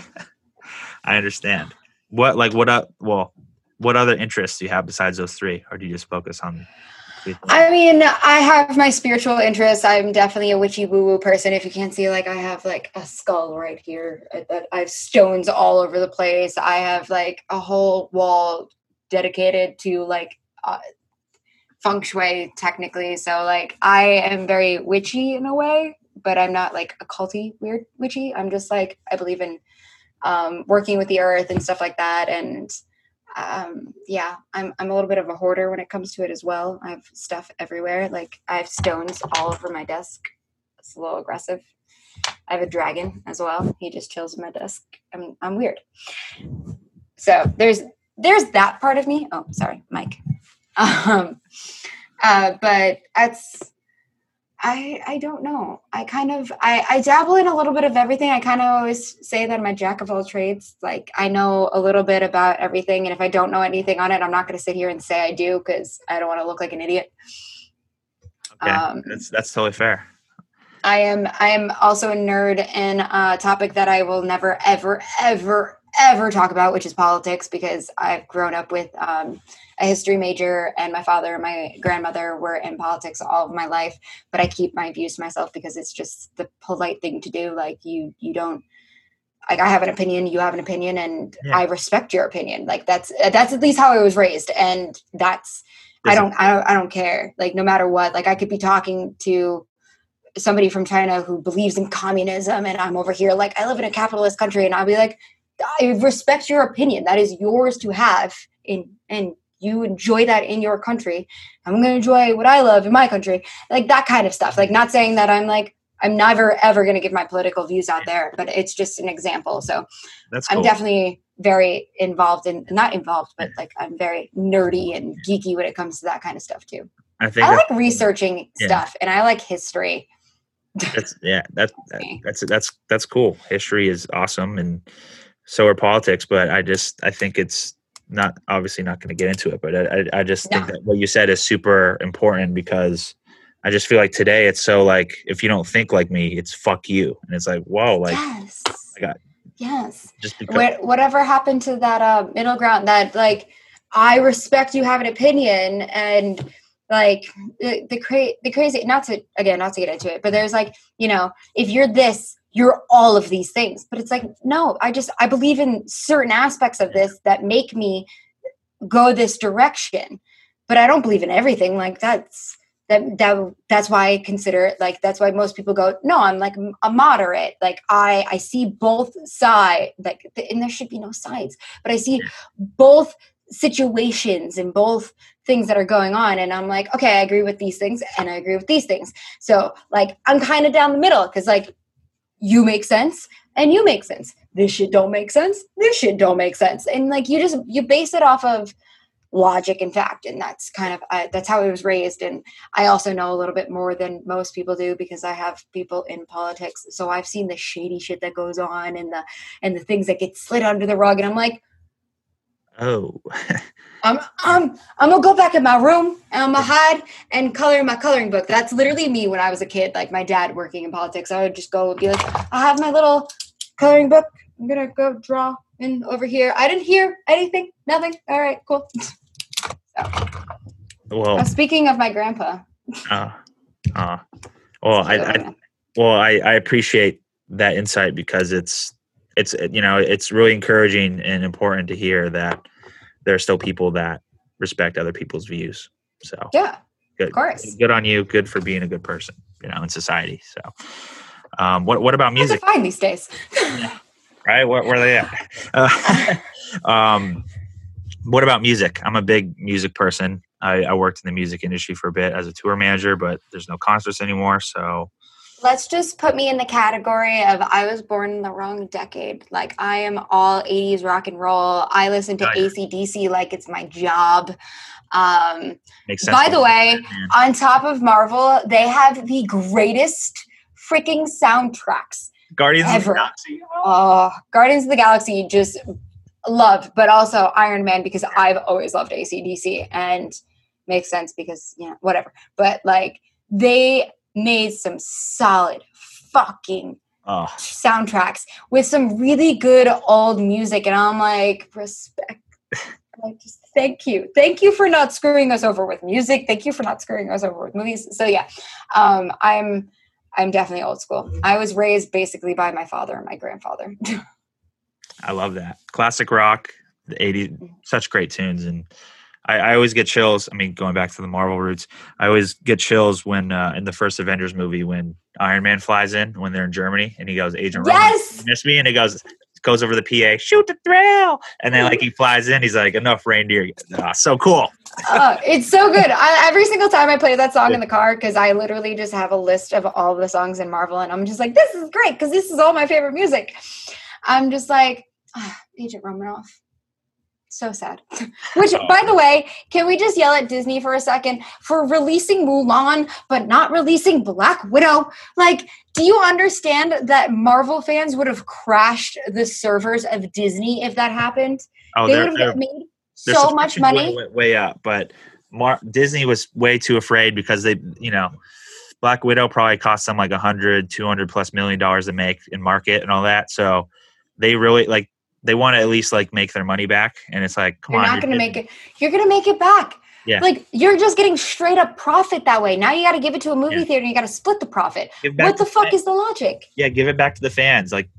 I understand. What like what up well what other interests do you have besides those three? Or do you just focus on? I mean, I have my spiritual interests. I'm definitely a witchy woo woo person. If you can't see, like, I have like a skull right here. I, I- I have stones all over the place. I have like a whole wall dedicated to like uh, feng shui, technically. So, like, I am very witchy in a way, but I'm not like a culty weird witchy. I'm just like, I believe in um, working with the earth and stuff like that. And um yeah i'm i'm a little bit of a hoarder when it comes to it as well. I have stuff everywhere like i have stones all over my desk. It's a little aggressive. I have a dragon as well. He just chills in my desk. I'm i'm weird. So there's there's that part of me. Oh sorry mike um uh but that's I I don't know. I kind of I I dabble in a little bit of everything. I kind of always say that I'm a jack of all trades. Like I know a little bit about everything, and if I don't know anything on it, I'm not going to sit here and say I do because I don't want to look like an idiot. okay. um, that's that's totally fair. I am I am also a nerd in a topic that I will never ever ever ever talk about, which is politics, because I've grown up with um, a history major, and my father and my grandmother were in politics all of my life. But I keep my views to myself because it's just the polite thing to do. Like you you don't like I have an opinion, you have an opinion, and Yeah. I respect your opinion. Like that's that's at least how I was raised, and that's I don't, I don't I don't care. Like no matter what. Like I could be talking to somebody from China who believes in communism and I'm over here like I live in a capitalist country and I'll be like I respect your opinion. That is yours to have in and you enjoy that in your country. I'm going to enjoy what I love in my country. Like that kind of stuff. Like not saying that I'm like I'm never ever going to give my political views out there, but it's just an example. So That's cool. I'm definitely very involved in not involved, but like I'm very nerdy and geeky when it comes to that kind of stuff too. I think I like researching Yeah. stuff and I like history. that's yeah that, that that's that's that's cool. History is awesome, and so are politics. But I just I think it's not obviously not going to get into it. But I I, just think that what you said is super important because I just feel like today it's so like if you don't think like me, it's fuck you, and it's like whoa, like yes. I got- yes. just because What, whatever happened to that uh, middle ground that like I respect you have an opinion and like the the, cra- the crazy not to again not to get into it but there's like you know if you're this you're all of these things. But it's like no I just I believe in certain aspects of this that make me go this direction. But I don't believe in everything. Like that's that that that's why I consider it like that's why most people go no I'm like a moderate. Like I I see both side like and there should be no sides but I see both situations and both things that are going on. And I'm like okay I agree with these things and I agree with these things. So like I'm kind of down the middle because like you make sense and you make sense. This shit don't make sense. This shit don't make sense. And like you just you base it off of logic and fact. And that's kind of I, that's how i was raised. And i also know a little bit more than most people do because i have people in politics. So i've seen the shady shit that goes on and the and the things that get slid under the rug. And i'm like oh. I'm i'm i'm gonna go back in my room and i'm gonna hide and color in my coloring book. That's literally me when i was a kid like my dad working in politics. I would just go and be like i have my little coloring book. I'm gonna go draw in over here. I didn't hear anything nothing. All right cool. Well. Uh, speaking of my grandpa. Uh, uh, well I, I well I, I appreciate that insight because it's it's you know it's really encouraging and important to hear that there are still people that respect other people's views so yeah good of course good on you good for being a good person you know in society so um what what about music Fine these days right? Where, where are they at? Uh, um, what about music? I'm a big music person. I, I worked in the music industry for a bit as a tour manager, but there's no concerts anymore. So Let's just put me in the category of I was born in the wrong decade. Like I am all 80s rock and roll. I listen to yeah. ACDC like it's my job. Um, makes sense. by the way, on top of Marvel, they have the greatest freaking soundtracks. Guardians of the. Galaxy. Oh, Guardians of the Galaxy just loved, but also Iron Man because I've always loved ACDC and makes sense because, you know, whatever. But like they made some solid fucking Oh, soundtracks with some really good old music. And I'm like, respect. Like, just thank you. Thank you for not screwing us over with music. Thank you for not screwing us over with movies. So yeah, um, I'm I'm definitely old school. I was raised basically by my father and my grandfather. I love that classic rock, the '80s, such great tunes, and I, I always get chills. I mean, going back to the Marvel roots, I always get chills when uh, in the first Avengers movie when Iron Man flies in when they're in Germany and he goes, "Agent Roman, yes. you miss me," and he goes. Goes over the PA, shoot to thrill, and then like he flies in, he's like, "Enough reindeer!" Ah, so cool. Oh, it's so good. I, every single time I play that song in the car, because I literally just have a list of all the songs in Marvel, and I'm just like, this is great because this is all my favorite music. I'm just like, ah, Agent Romanoff. So sad. Which, oh, by the way, can we just yell at Disney for a second for releasing Mulan but not releasing Black Widow? Like, do you understand that Marvel fans would have crashed the servers of Disney if that happened? Oh, they would have made so much money. Went way up, but Mar- Disney was way too afraid because they, you know, Black Widow probably cost them like a hundred, two hundred plus million dollars to make and market and all that. So they really like they want to at least like make their money back. And it's like, come you're on, not going to make it. You're going to make it back. Yeah. Like you're just getting straight up profit that way. Now you got to give it to a movie Yeah. theater and you got to split the profit. What the fuck is the logic? yeah, give it back to the fans. Like,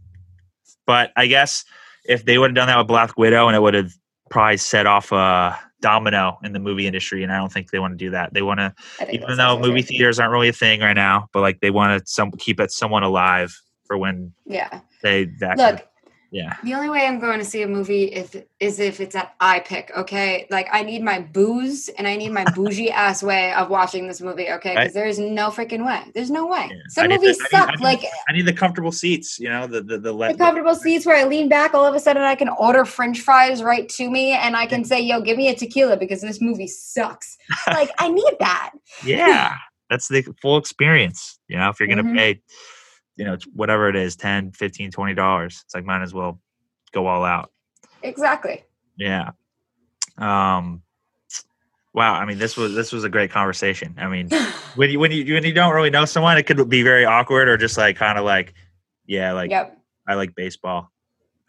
but I guess if they would have done that with Black Widow, and it would have probably set off a domino in the movie industry, and I don't think they want to do that. They want to even though movie theaters aren't really a thing right now, but like they want to some keep it somewhat alive for when Yeah. they that Look, yeah the only way I'm going to see a movie if is if it's at iPic, Okay, like I need my booze and I need my bougie ass way of watching this movie. Okay, because there is no freaking way. There's no way. Yeah. Some movies the- I need- suck. I need- like I need the comfortable seats, you know the the the, le- the comfortable seats where I lean back, all of a sudden I can order French fries right to me, and I can say, "Yo, give me a tequila because this movie sucks." like I need that. yeah that's the full experience you know if you're gonna Mhm. pay you know whatever it is 10 15 20 dollars it's like might as well go all out Exactly. yeah um wow i mean this was this was a great conversation i mean when you when you when you don't really know someone it could be very awkward or just like kind of like yeah like yep. I like baseball.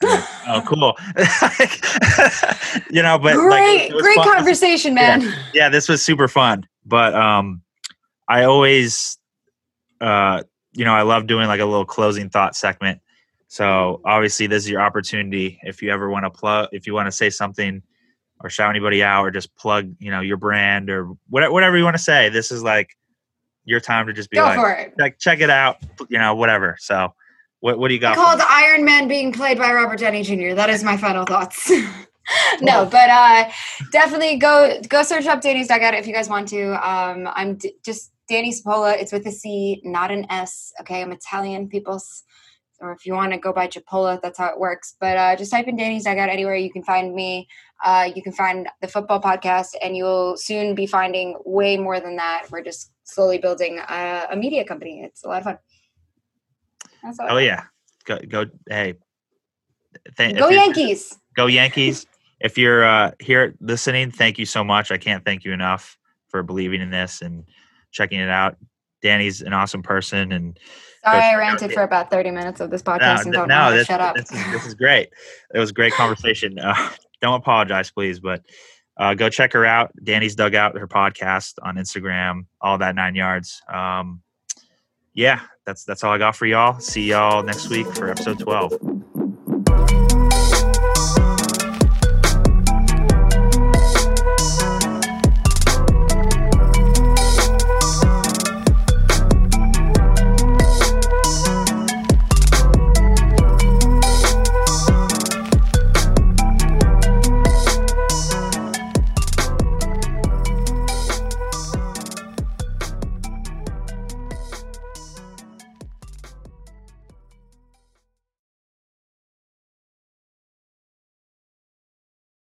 Like, oh, cool. you know, but great, like, great fun. conversation, man. Yeah, this was super fun. But um, I always, uh, you know, I love doing like a little closing thought segment. So obviously, this is your opportunity. If you ever want to plug, if you want to say something or shout anybody out, or just plug, you know, your brand or whatever, whatever you want to say, this is like your time to just be Go like, for it. like, check it out, you know, whatever. So, what what do you got? for Called me? Iron Man being played by Robert Downey Jr. That is my final thoughts. no, but uh, definitely go go search up Dani's Dugout if you guys want to. Um, I'm d- just Dani Cipolla. It's with a C, not an S. Okay, I'm Italian, peoples. Or if you want to go by Chipola, that's how it works. But uh, just type in Dani's Dugout anywhere you can find me. Uh, you can find the football podcast, and you'll soon be finding way more than that. We're just slowly building a, a media company. It's a lot of fun. That's all Oh yeah, go go. Hey, th- Go Yankees! Go Yankees! if you're uh, here listening, thank you so much. I can't thank you enough for believing in this and checking it out. Dani's an awesome person, and Sorry, I ranted for about 30 minutes of this no, podcast and th- don't no, this, shut up. This is, this is great. It was a great conversation. Uh, don't apologize, please, but uh, go check her out. Dani's Dugout, her podcast on Instagram, all that nine yards. Um, yeah, that's that's all I got for y'all. See y'all next week for episode twelve.